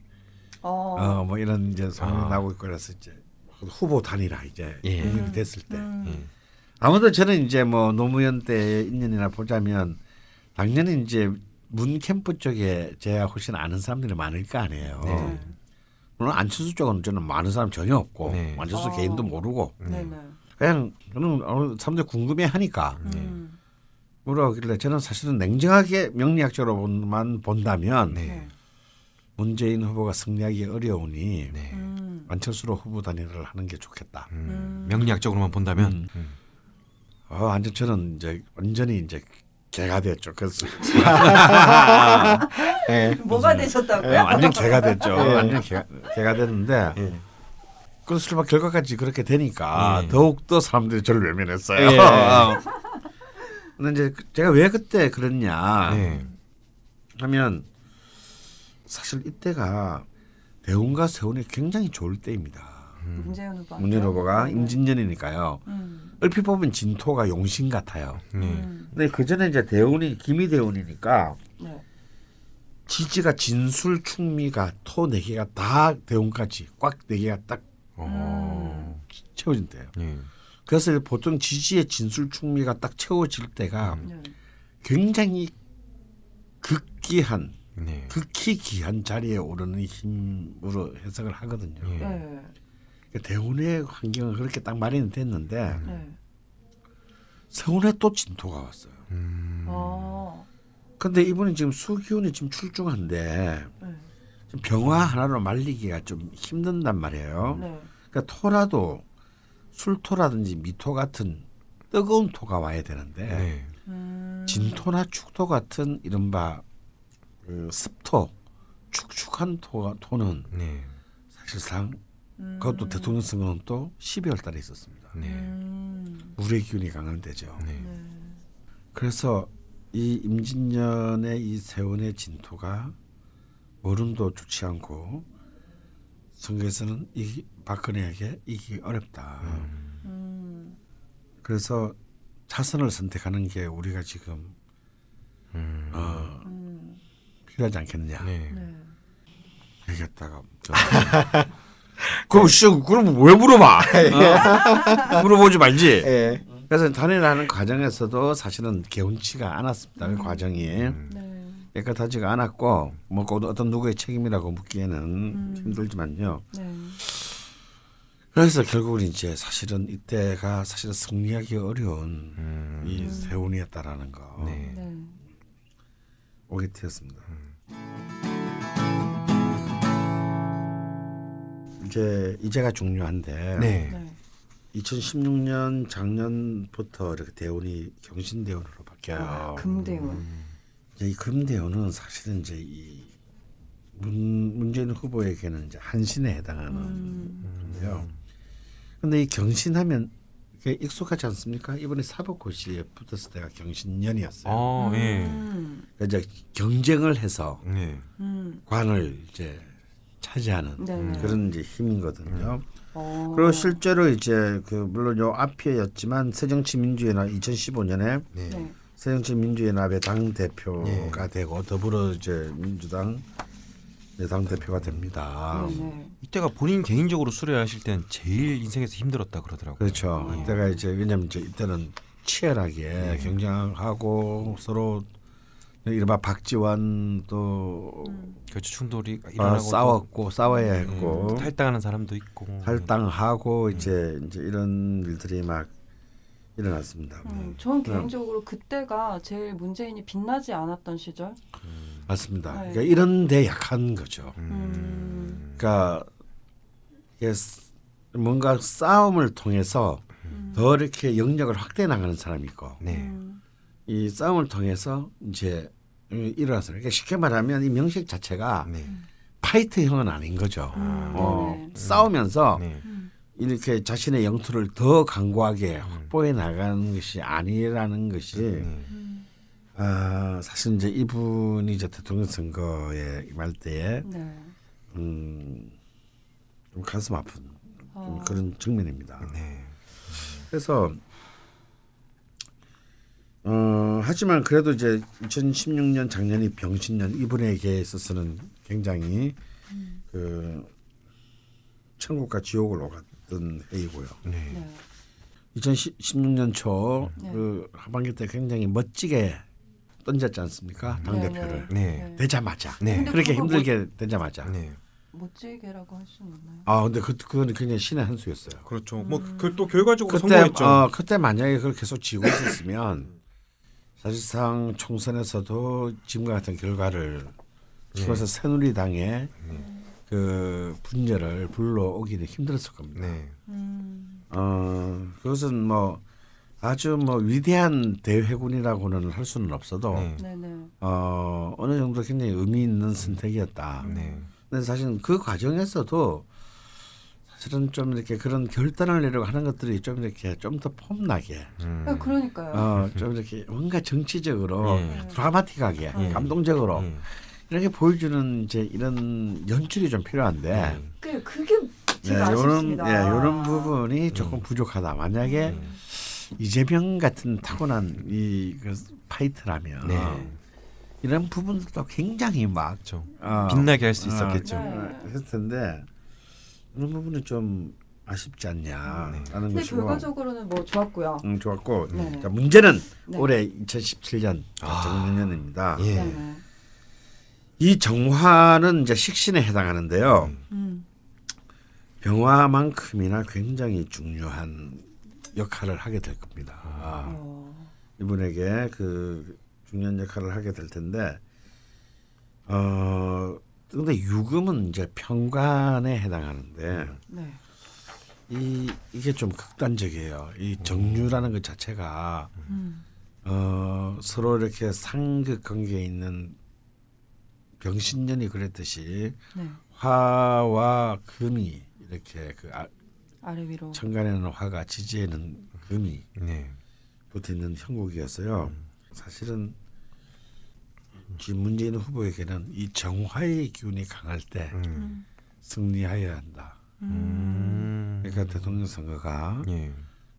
어. 어, 뭐 이런 이제 소문이 아. 나고 있고 그래서 이제 후보 단위라 이제 예. 국민이 됐을 때 음. 예. 아무튼 저는 이제 뭐 노무현 때 인연이나 보자면 당연히 이제 문 캠프 쪽에 제가 훨씬 아는 사람들이 많을 거 아니에요. 네. 물론 안철수 쪽은 저는 많은 사람 전혀 없고 네. 안철수 어. 개인도 모르고 네네. 그냥 저는 어느 사람들 이 궁금해 하니까 네. 음. 물어보길래 저는 사실은 냉정하게 명리학적으로만 본다면 네. 문재인 후보가 승리하기 어려우니 네. 음. 안철수로 후보 단일을 하는 게 좋겠다. 음, 명리학적으로만 본다면 음. 음. 어, 완전 저는 이제 완전히 이제 개가 됐죠. 그래서 예. 뭐가 되셨다고요? 예, 완전 개가 됐죠. 예. 완전 개가, 개가 됐는데 예. 그래서 막 결과까지 그렇게 되니까 예. 더욱 더 사람들이 저를 외면했어요. 예. 근데 이제 그- 제가 왜 그때 그랬냐 네. 하면 사실 이때가 대운과 세운이 굉장히 좋을 때입니다. 음. 문재인 후보. 문재인 후보가 임진년이니까요. 음. 얼핏 보면 진토가 용신 같아요. 네. 음. 근데 그 전에 이제 대운이 기미 대운이니까 네. 지지가 진술 충미가 토 네 개가 다 대운까지 꽉 네 개가 딱 어. 채워진 때예요. 예. 그래서 보통 지지의 진술 충미가 딱 채워질 때가 네. 굉장히 극기한 네. 극히 귀한 자리에 오르는 힘으로 해석을 하거든요. 예. 네. 그 대운의 환경은 그렇게 딱 마련이 됐는데 네. 서운에 또 진토가 왔어요. 음. 어. 근데 이분이 지금 수기운이 지금 출중한데 네. 지금 병화 하나로 말리기가 좀 힘든단 말이에요. 네. 그러니까 토라도 술토라든지 미토 같은 뜨거운 토가 와야 되는데 네. 음. 진토나 축토 같은 이른바 그 습토, 축축한 토가 토는 네. 사실상 음. 그것도 대통령 선거는 또 12월 달에 있었습니다. 네. 음. 물의 기운이 강한 때죠. 네. 네. 그래서 이 임진년의 이 세운의 진토가 모름도 좋지 않고 선거에서는 이 박근혜에게 이기기 어렵다. 음. 그래서 차선을 선택하는 게 우리가 지금 음. 어, 음. 필요하지 않겠느냐 네. 네. 얘기했다가 저- 그럼 씨 그럼 왜 물어봐? 어? 물어보지 말지. 예. 그래서 단일하는 과정에서도 사실은 개운치가 않았습니다. 그 과정이 음. 네. 깨끗하지가 않았고 뭐 어떤 누구의 책임이라고 묻기에는 음. 힘들지만요. 네. 그래서 결국은 이제 사실은 이때가 사실은 승리하기 어려운 음. 이 세운이었다라는 거 네. 네. 오게트였습니다. 이제 이제가 중요한데 네. 네. 2016년 작년부터 이렇게 대운이 경신대운으로 바뀌어요. 아, 금대운. 이제 이 금대운은 사실은 이제 이 문, 문재인 후보에게는 이제 한신에 해당하는 음. 건데요. 근데 이 경신하면 이게 익숙하지 않습니까? 이번에 사법고시에 붙었을 때가 경신년이었어요. 어, 예. 음. 그러니까 이제 경쟁을 해서 네. 음. 관을 이제 차지하는 네. 그런 이제 힘이거든요. 어. 그리고 실제로 이제 그 물론 요 앞이었지만 새정치민주연합 2015년에 네. 네. 새정치민주연합의 당 대표가 되고 더불어 이제 민주당 당 대표가 됩니다. 네. 네. 이때가 본인 개인적으로 수료하실 때는 제일 인생에서 힘들었다 그러더라고요. 그렇죠. 예. 이때가 이제 왜냐면 이제 이때는 치열하게 경쟁하고 서로 이른바 박지원 또 교체 충돌이 아, 일어나고 싸웠고 싸워야 또, 했고 음, 탈당하는 사람도 있고 탈당하고 이제 이제 이런 일들이 막 일어났습니다. 음, 저는 네. 개인적으로 그때가 제일 문재인이 빛나지 않았던 시절. 맞습니다. 네. 그러니까 이런 데 약한 거죠. 음. 그러니까 뭔가 싸움을 통해서 더 이렇게 영역을 확대해 나가는 사람이 있고 네. 음. 이 싸움을 통해서 이제 일어나서 그러니까 쉽게 말하면 이 명식 자체가 네. 파이트형은 아닌 거죠. 음, 어, 네네. 싸우면서 네. 이렇게 자신의 영토를 더 강구하게 확보해 나가는 것이 아니라는 것이 네. 아, 사실 이제 이분이 이제 대통령 선거에 임할 때에 네. 음, 좀 가슴 아픈 좀 어. 그런 측면입니다. 네. 그래서 어, 하지만 그래도 이제 2016년 작년이 병신년 이분에게 있어서는 굉장히 그 천국과 지옥을 오갔던 해이고요. 네. 네. 2016년 초 네. 그 하반기 때 굉장히 멋지게 던졌지 않습니까? 당 대표를 네. 되자마자 네. 그렇게 힘들게 되자마자. 네. 멋지게라고 할 수는 없나요? 아 근데 그 그건 그냥 신의 한 수였어요. 그렇죠. 뭐그 또 결과적으로 그때 성공했죠. 어 그때 만약에 그걸 계속 지고 있었으면 사실상 총선에서도 지금과 같은 결과를 지금서 새누리당의 그 분열을 불러오기는 힘들었을 겁니다. 네. 음. 어 그것은 뭐 아주 뭐 위대한 대회군이라고는 할 수는 없어도 네. 네네. 어 어느 정도 굉장히 의미 있는 선택이었다. 네. 근데 사실 그 과정에서도 사실은 좀 이렇게 그런 결단을 내려고 하는 것들이 좀 이렇게 좀 더 폼나게 음. 아, 그러니까요. 어 좀 이렇게 뭔가 정치적으로 예. 드라마틱하게 예. 감동적으로 예. 이렇게 보여주는 이제 이런 연출이 좀 필요한데 그 그게 네, 제가 요런 아쉽습니다. 예, 요런 부분이 조금 부족하다. 만약에 음. 이재명 같은 타고난 이 그 파이트라면 네. 이런 부분들도 굉장히 막 그렇죠. 어, 빛나게 할수 어, 있었겠죠. 네. 했을 텐데 이런 부분이 좀 아쉽지 않냐라는 네. 것이고 결과적으로는 뭐 좋았고요. 음, 좋았고 네. 자, 문제는 네. 올해 2017년 아. 정년입니다. 예. 네네. 이 정화는 이제 식신에 해당하는데요. 음. 병화만큼이나 굉장히 중요한 역할을 하게 될 겁니다. 어. 이분에게 그 중요한 역할을 하게 될 텐데 어 근데 유금은 이제 평관에 해당하는데 네. 이 이게 좀 극단적이에요. 이 정유라는 것 자체가 음. 어, 서로 이렇게 상극 관계에 있는 병신년이 그랬듯이 네. 화와 금이 이렇게 그 아, 아래 위로. 천간에는 화가 지지에는 금이 네. 붙어 있는 형국이었어요. 사실은 지금 문재인 후보에게는 이 정화의 기운이 강할 때 음. 승리하여야 한다. 음. 그러니까 대통령 선거가 예.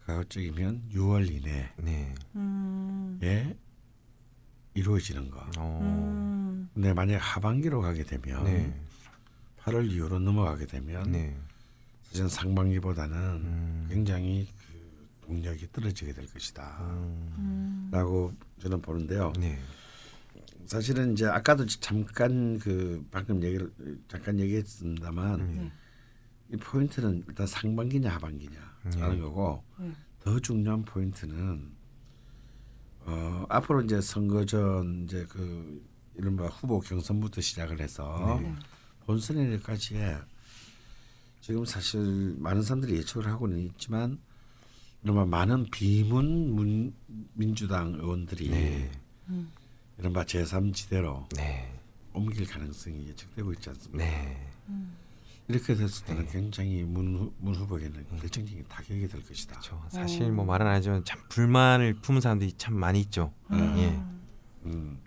가급적이면 6월 이내에 네. 음. 이루어지는 거. 어. 음. 근데 만약 하반기로 가게 되면 네. 8월 이후로 넘어가게 되면 네. 사실은 상반기보다는 음. 굉장히 그 동력이 떨어지게 될 것이다. 음. 음. 라고 저는 보는데요. 네. 사실은 이제 아까도 잠깐 그 방금 얘기를 잠깐 얘기했습니다만 네. 이 포인트는 일단 상반기냐 하반기냐 하는 네. 거고 네. 더 중요한 포인트는 어 앞으로 이제 선거 전 이제 그 이른바 후보 경선부터 시작을 해서 네. 본선에까지에 지금 사실 많은 사람들이 예측을 하고는 있지만 이른바 많은 비문 문, 민주당 의원들이 네. 음. 이른바 제3지대로 네. 옮길 가능성이 예측되고 있지 않습니까? 네. 이렇게 됐을 때는 굉장히 문, 후- 문 후보에게는 결정적인 타격이 될 것이다. 저 사실 뭐 말은 안 하지만 참 불만을 품은 사람들이 참 많이 있죠. 예. 음.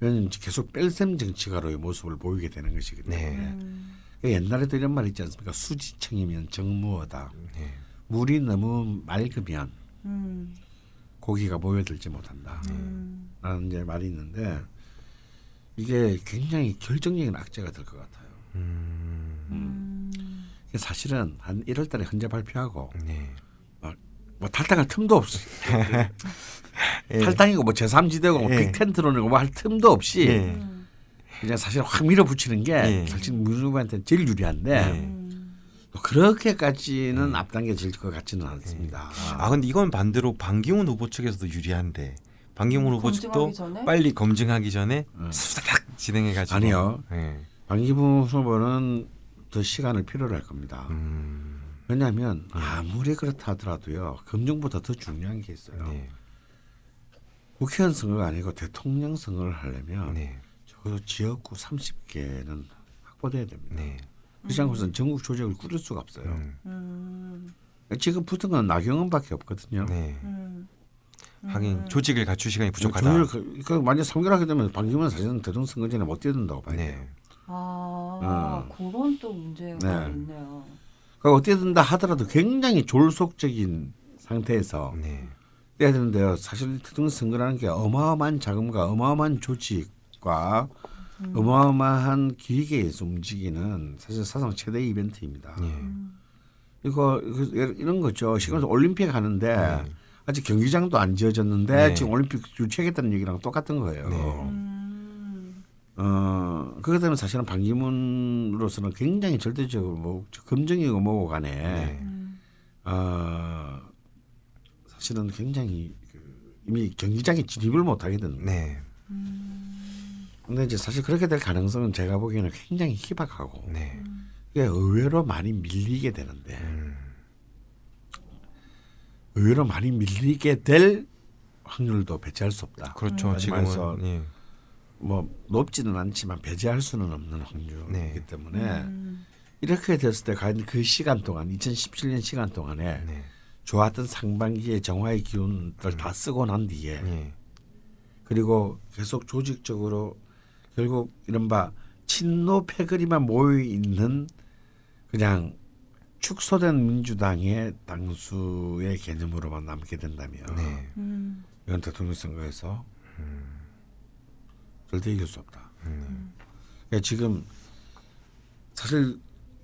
왜냐하면 계속 뺄셈 정치가로의 모습을 보이게 되는 것이기 때문에 네. 음. 옛날에도 이런 말 있지 않습니까? 수지청이면 정무어다. 네. 물이 너무 맑으면 음. 고기가 모여들지 못한다. 음. 라는 이제 말이 있는데 이게 굉장히 결정적인 악재가 될 것 같아요. 음. 음. 사실은 한 1월 달에 헌재 발표하고 네. 뭐 탈당할 틈도 없이 예. 탈당이고 뭐 제3지대고 뭐 예. 빅텐트로 내고 뭐 할 틈도 없이 예. 음. 그냥 사실 확 밀어붙이는 게 예. 사실 문 후보한테 제일 유리한데 예. 그렇게까지는 앞당겨질 것 같지는 않습니다. 아 근데 이건 반대로 반기문 후보 측에서도 유리한데 반기문 후보 측도 전에? 빨리 검증하기 전에 음. 수다닥 진행해가지고 아니요. 예. 방기문 후보는 더 시간을 필요로 할 겁니다. 음. 왜냐하면 아무리 그렇다 하더라도요 검증보다 더 중요한 게 있어요. 네. 국회의원 선거가 아니고 대통령 선거를 하려면 네. 적어도 지역구 30개는 확보돼야 됩니다. 네. 그렇지 않고서는 전국 조직을 꾸릴 수가 없어요. 음. 음. 지금 붙은 건 나경원밖에 없거든요. 네. 음. 하긴 조직을 갖출 시간이 부족하다. 조직을 그, 그 만약 3개월 하게 되면 방기문 사실은 대통령 선거 전에 못 뛰어든다고 봐야 돼요. 네. 아, 어. 그런 또 문제가 네. 있네요. 그러니까 어떻게든다 하더라도 굉장히 졸속적인 상태에서 네. 떼야 되는데요. 사실 대통령 선거라는 게 어마어마한 자금과 어마어마한 조직과 음. 어마어마한 기획에 의해서 움직이는 사실 사상 최대 이벤트입니다. 예. 음. 이거, 이거 이런 거죠. 지금 올림픽 하는데 네. 아직 경기장도 안 지어졌는데 네. 지금 올림픽 유치하겠다는 얘기랑 똑같은 거예요. 네. 음. 어, 그렇게 되면 사실은 반기문으로서는 굉장히 절대적으로 뭐 검증이고 뭐고 간에 네. 음. 어, 사실은 굉장히 그 이미 경기장에 진입을 못 하게 되는. 네. 근데 이제 사실 그렇게 될 가능성은 제가 보기에는 굉장히 희박하고 네. 이게 의외로 많이 밀리게 되는데 음. 의외로 많이 밀리게 될 확률도 배제할 수 없다. 그렇죠. 음. 지금은 말해서 예. 뭐 높지는 않지만 배제할 수는 없는 확률이기 네. 때문에 음. 이렇게 됐을 때 과연 그 시간 동안 2017년 시간 동안에 네. 좋았던 상반기의 정화의 기운들 다 쓰고 난 뒤에 예. 그리고 계속 조직적으로 결국 이른바 친노 패거리만 모여 있는 그냥 축소된 민주당의 당수의 개념으로만 남게 된다면 네. 음. 이건 대통령 선거에서 절대 이길 수 없다. 음. 그러니까 지금 사실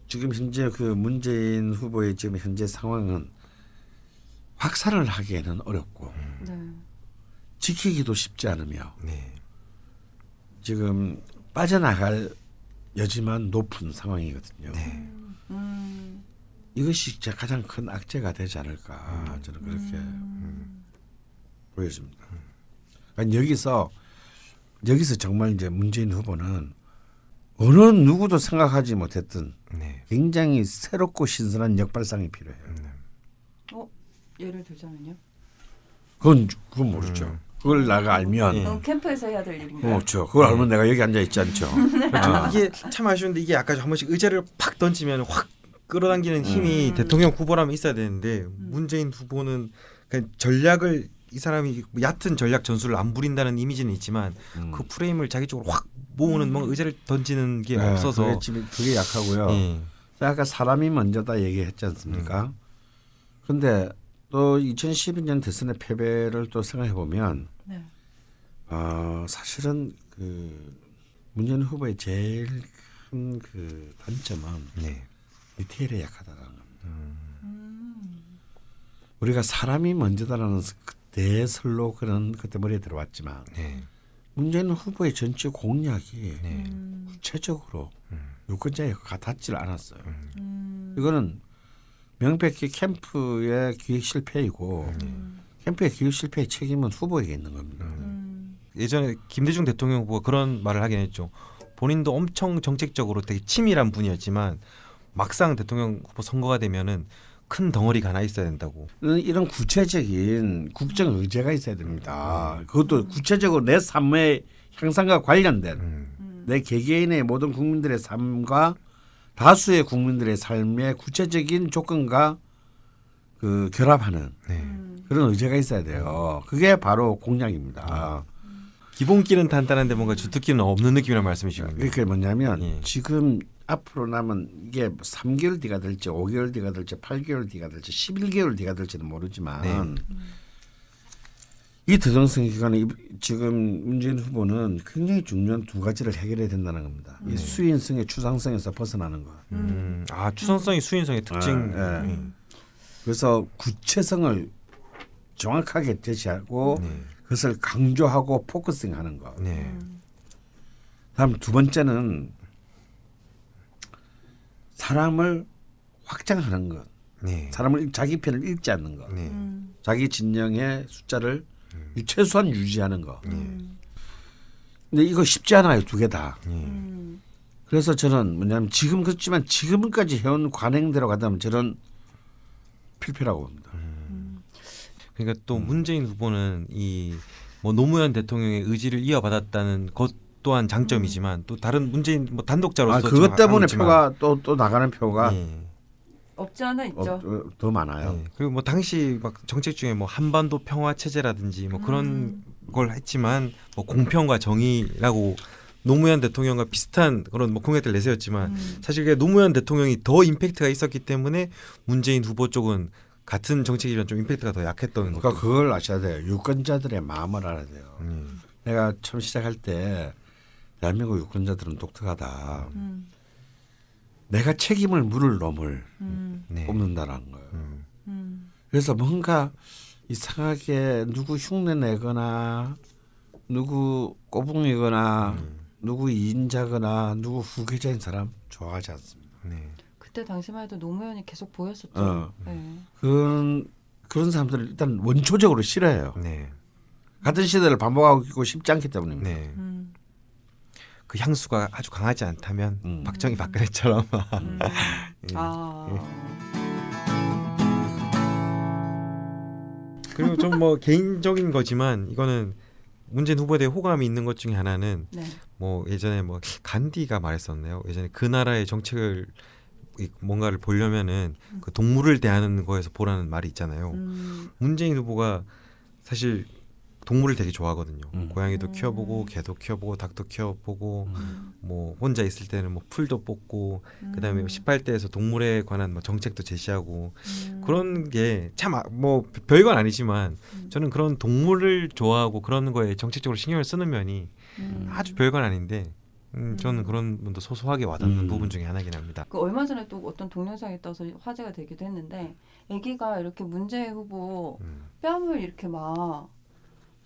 지금 현재 그 문재인 후보의 지금 현재 상황은 확산을 하기에는 어렵고 네. 지키기도 쉽지 않으며 네. 지금 빠져나갈 여지만 높은 상황이거든요. 네. 음. 이것이 제 가장 큰 악재가 되지 않을까 저는 그렇게 음. 보여집니다. 그러니까 여기서 여기서 정말 이제 문재인 후보는 어느 누구도 생각하지 못했던 네. 굉장히 새롭고 신선한 역발상이 필요해요. 어? 예를 들자면요. 그건 그건 모르죠. 음. 그걸 내가 알면 예. 캠프에서 해야 될 일인가요? 그렇죠. 그걸 알면 내가 여기 앉아 있지 않죠. 아. 이게 참 아쉬운데 이게 아까 한 번씩 의제를 팍 던지면 확 끌어당기는 힘이 음. 대통령 후보라면 있어야 되는데 문재인 후보는 그냥 전략을 이 사람이 얕은 전략 전술을 안 부린다는 이미지는 있지만 음. 그 프레임을 자기 쪽으로 확 모으는 뭔가 의제를 던지는 게 네, 없어서 그게, 지금 그게 약하고요. 예. 아까 사람이 먼저다 얘기했지 않습니까? 근데 또 2012년 대선의 패배를 또 생각해 보면 네. 어, 사실은 그 문재인 후보의 제일 큰 그 단점은 네. 디테일에 약하다는 겁니다. 음. 우리가 사람이 먼저다라는 그 대설로 그런 그때 머리에 들어왔지만 네. 문재인 후보의 전체 공약이 네. 음. 구체적으로 음. 유권자에 같았질 않았어요. 음. 이거는 명백히 캠프의 기획 실패이고 음. 캠프의 기획 실패의 책임은 후보에게 있는 겁니다. 음. 예전에 김대중 대통령 후보가 그런 말을 하긴 했죠. 본인도 엄청 정책적으로 되게 치밀한 분이었지만 막상 대통령 후보 선거가 되면은 큰 덩어리가 하나 있어야 된다고. 이런- 이런 구체적인 국정 의제가 있어야 됩니다. 그것도 구체적으로 내 삶의 향상과 관련된 음. 내 개개인의 모든 국민들의 삶과 다수의 국민들의 삶의 구체적인 조건과 그 결합하는 네. 음. 그런 의제가 있어야 돼요. 그게 바로 공약입니다. 기본기는 단단한데 뭔가 주특기는 없는 느낌이란 말씀이시군요. 그게 뭐냐면 예. 지금 앞으로 남은 이게 3개월 뒤가 될지 5개월 뒤가 될지 8개월 뒤가 될지 11개월 뒤가 될지는 모르지만 네. 이 대정성 기간에 이- 지금 문재인 후보는 굉장히 중요한 두 가지를 해결해야 된다는 겁니다. 이 수인성의 추상성에서 벗어나는 것. 음. 아 추선성이 수인성의 특징. 아, 예. 음. 그래서 구체성을 정확하게 제시하고 네. 그것을 강조하고 포커싱하는 것. 네. 다음 두 번째는 사람을 확장하는 것. 네. 사람을 자기 편을 읽지 않는 것. 네. 음. 자기 진영의 숫자를 최소한 유지하는 것. 음. 근데 이거 쉽지 않아요 두 개 다. 네. 음. 그래서 저는 뭐냐면 지금 그렇지만 지금까지 해온 관행대로 가다면 저는 필패라고 봅니다. 그러니까 또 문재인 후보는 이 뭐 노무현 대통령의 의지를 이어받았다는 것 또한 장점이지만 또 다른 문재인 뭐 단독자로서 아좀 그것 때문에 표가 또 또 나가는 표가 예. 없지 않아 어, 있죠. 어, 더 많아요. 예. 그리고 뭐 당시 막 정책 중에 뭐 한반도 평화 체제라든지 뭐 그런 음. 걸 했지만 뭐 공평과 정의라고 노무현 대통령과 비슷한 그런 뭐 공약들 내세웠지만 음. 사실 그게 노무현 대통령이 더 임팩트가 있었기 때문에 문재인 후보 쪽은 같은 정책이랑 좀 임팩트가 더 약했던 그러니까 것도. 그걸 아셔야 돼요. 유권자들의 마음을 알아야 돼요. 음. 내가 처음 시작할 때 대한민국 유권자들은 독특하다. 음. 내가 책임을 물을 놈을 음. 네. 뽑는다라는 거예요. 음. 음. 그래서 뭔가 이상하게 누구 흉내 내거나 누구 꼬붕이거나 음. 누구 이인자거나 누구 후계자인 사람 좋아하지 않습니다. 네. 그때 당시만 해도 노무현이 계속 보였었죠. 어. 네. 그런 그런 사람들을 일단 원초적으로 싫어해요. 네. 같은 시대를 반복하고 싶지 않기 때문입니다. 네. 음. 그 향수가 아주 강하지 않다면 음. 박정희 박근혜처럼 음. 예. 아. 그리고 좀 뭐 개인적인 거지만 이거는 문재인 후보에 대해 호감이 있는 것 중에 하나는 네. 뭐 예전에 뭐 간디가 말했었네요. 예전에 그 나라의 정책을 이- 뭔가를 보려면은 그 동물을 대하는 거에서 보라는 말이 있잖아요. 음. 문재인 후보가 사실 동물을 되게 좋아하거든요. 음. 고양이도 음. 키워보고 개도 키워보고 닭도 키워보고 음. 뭐 혼자 있을 때는 뭐 풀도 뽑고 그다음에 음. 18대에서 동물에 관한 뭐 정책도 제시하고 음. 그런 게 참 뭐 별건 아니지만 음. 저는 그런 동물을 좋아하고 그런 거에 정책적으로 신경을 쓰는 면이 음. 아주 별건 아닌데 음, 저는 음. 그런 분도 소소하게 와닿는 음. 부분 중에 하나긴 합니다. 그 얼마 전에 또 어떤 동영상이 떠서 화제가 되기도 했는데 아기가 이렇게 문재인 후보 음. 뺨을 이렇게 막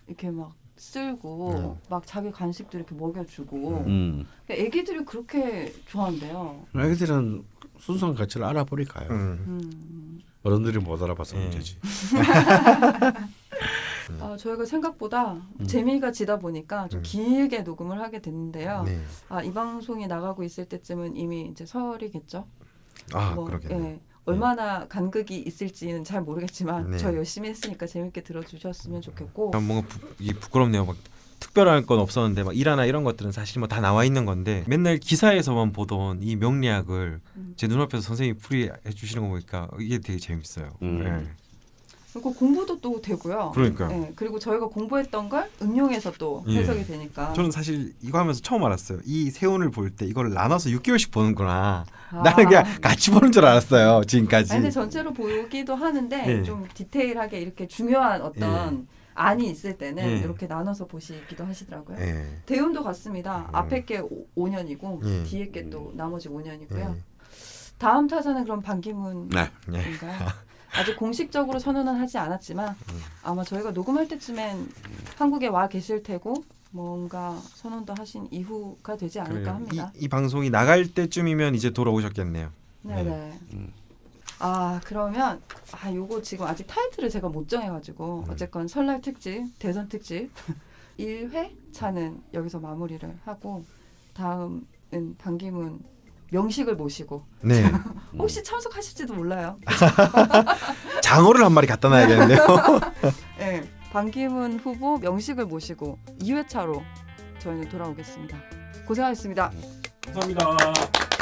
이렇게 막 쓸고 음. 막 자기 간식도 이렇게 먹여주고 음. 그러니까 아기들이 그렇게 좋아한대요. 애기들은 순수한 가치를 알아버릴까요? 음. 음. 어른들이 못 알아봐서 예. 문제지. 아, 저희가 생각보다 음. 재미가 지다 보니까 좀 음. 길게 녹음을 하게 됐는데요. 네. 아, 이 방송이 나가고 있을 때쯤은 이미 이제 설이겠죠. 아 뭐, 그러겠네. 예. 얼마나 간극이 있을지는 잘 모르겠지만 네. 저 열심히 했으니까 재밌게 들어주셨으면 좋겠고 아, 뭔가 부, 이게 부끄럽네요. 막 특별한 건 없었는데 막 일화나 이런 것들은 사실 뭐 다 나와 있는 건데 맨날 기사에서만 보던 이 명리학을 음. 제 눈앞에서 선생님이 풀이해 주시는 거 보니까 이게 되게 재밌어요. 음. 네. 그리고 공부도 또 되고요. 그러니까요. 네, 그리고 저희가 공부했던 걸 응용해서 또 예. 해석이 되니까. 저는 사실 이거 하면서 처음 알았어요. 이 세운을 볼 때 이걸 나눠서 6개월씩 보는구나. 아. 나는 그냥 같이 보는 줄 알았어요. 지금까지. 아니, 근데 전체로 보기도 하는데 네. 좀 디테일하게 이렇게 중요한 어떤 안이 있을 때는 예. 이렇게 나눠서 보시기도 하시더라고요. 예. 대운도 같습니다. 음. 앞에 게 5 년이고 예. 뒤에 게 또 나머지 5년이고요. 예. 다음 타자는 그럼 반기문인가요? 네. 예. 아직 공식적으로 선언은 하지 않았지만 음. 아마 저희가 녹음할 때쯤엔 한국에 와 계실 테고 뭔가 선언도 하신 이후가 되지 않을까 그래요. 합니다. 이, 이 방송이 나갈 때쯤이면 이제 돌아오셨겠네요. 네네. 네. 음. 아 그러면 아 요거 지금 아직 타이틀을 제가 못 정해가지고 음. 어쨌건 설날 특집, 대선 특집 1회 차는 여기서 마무리를 하고 다음은 반기문 명식을 모시고 네. 혹시 참석하실지도 몰라요. 장어를 한 마리 갖다 놔야겠네요. 네, 반기문 후보 명식을 모시고 2회차로 저희는 돌아오겠습니다. 고생하셨습니다. 감사합니다.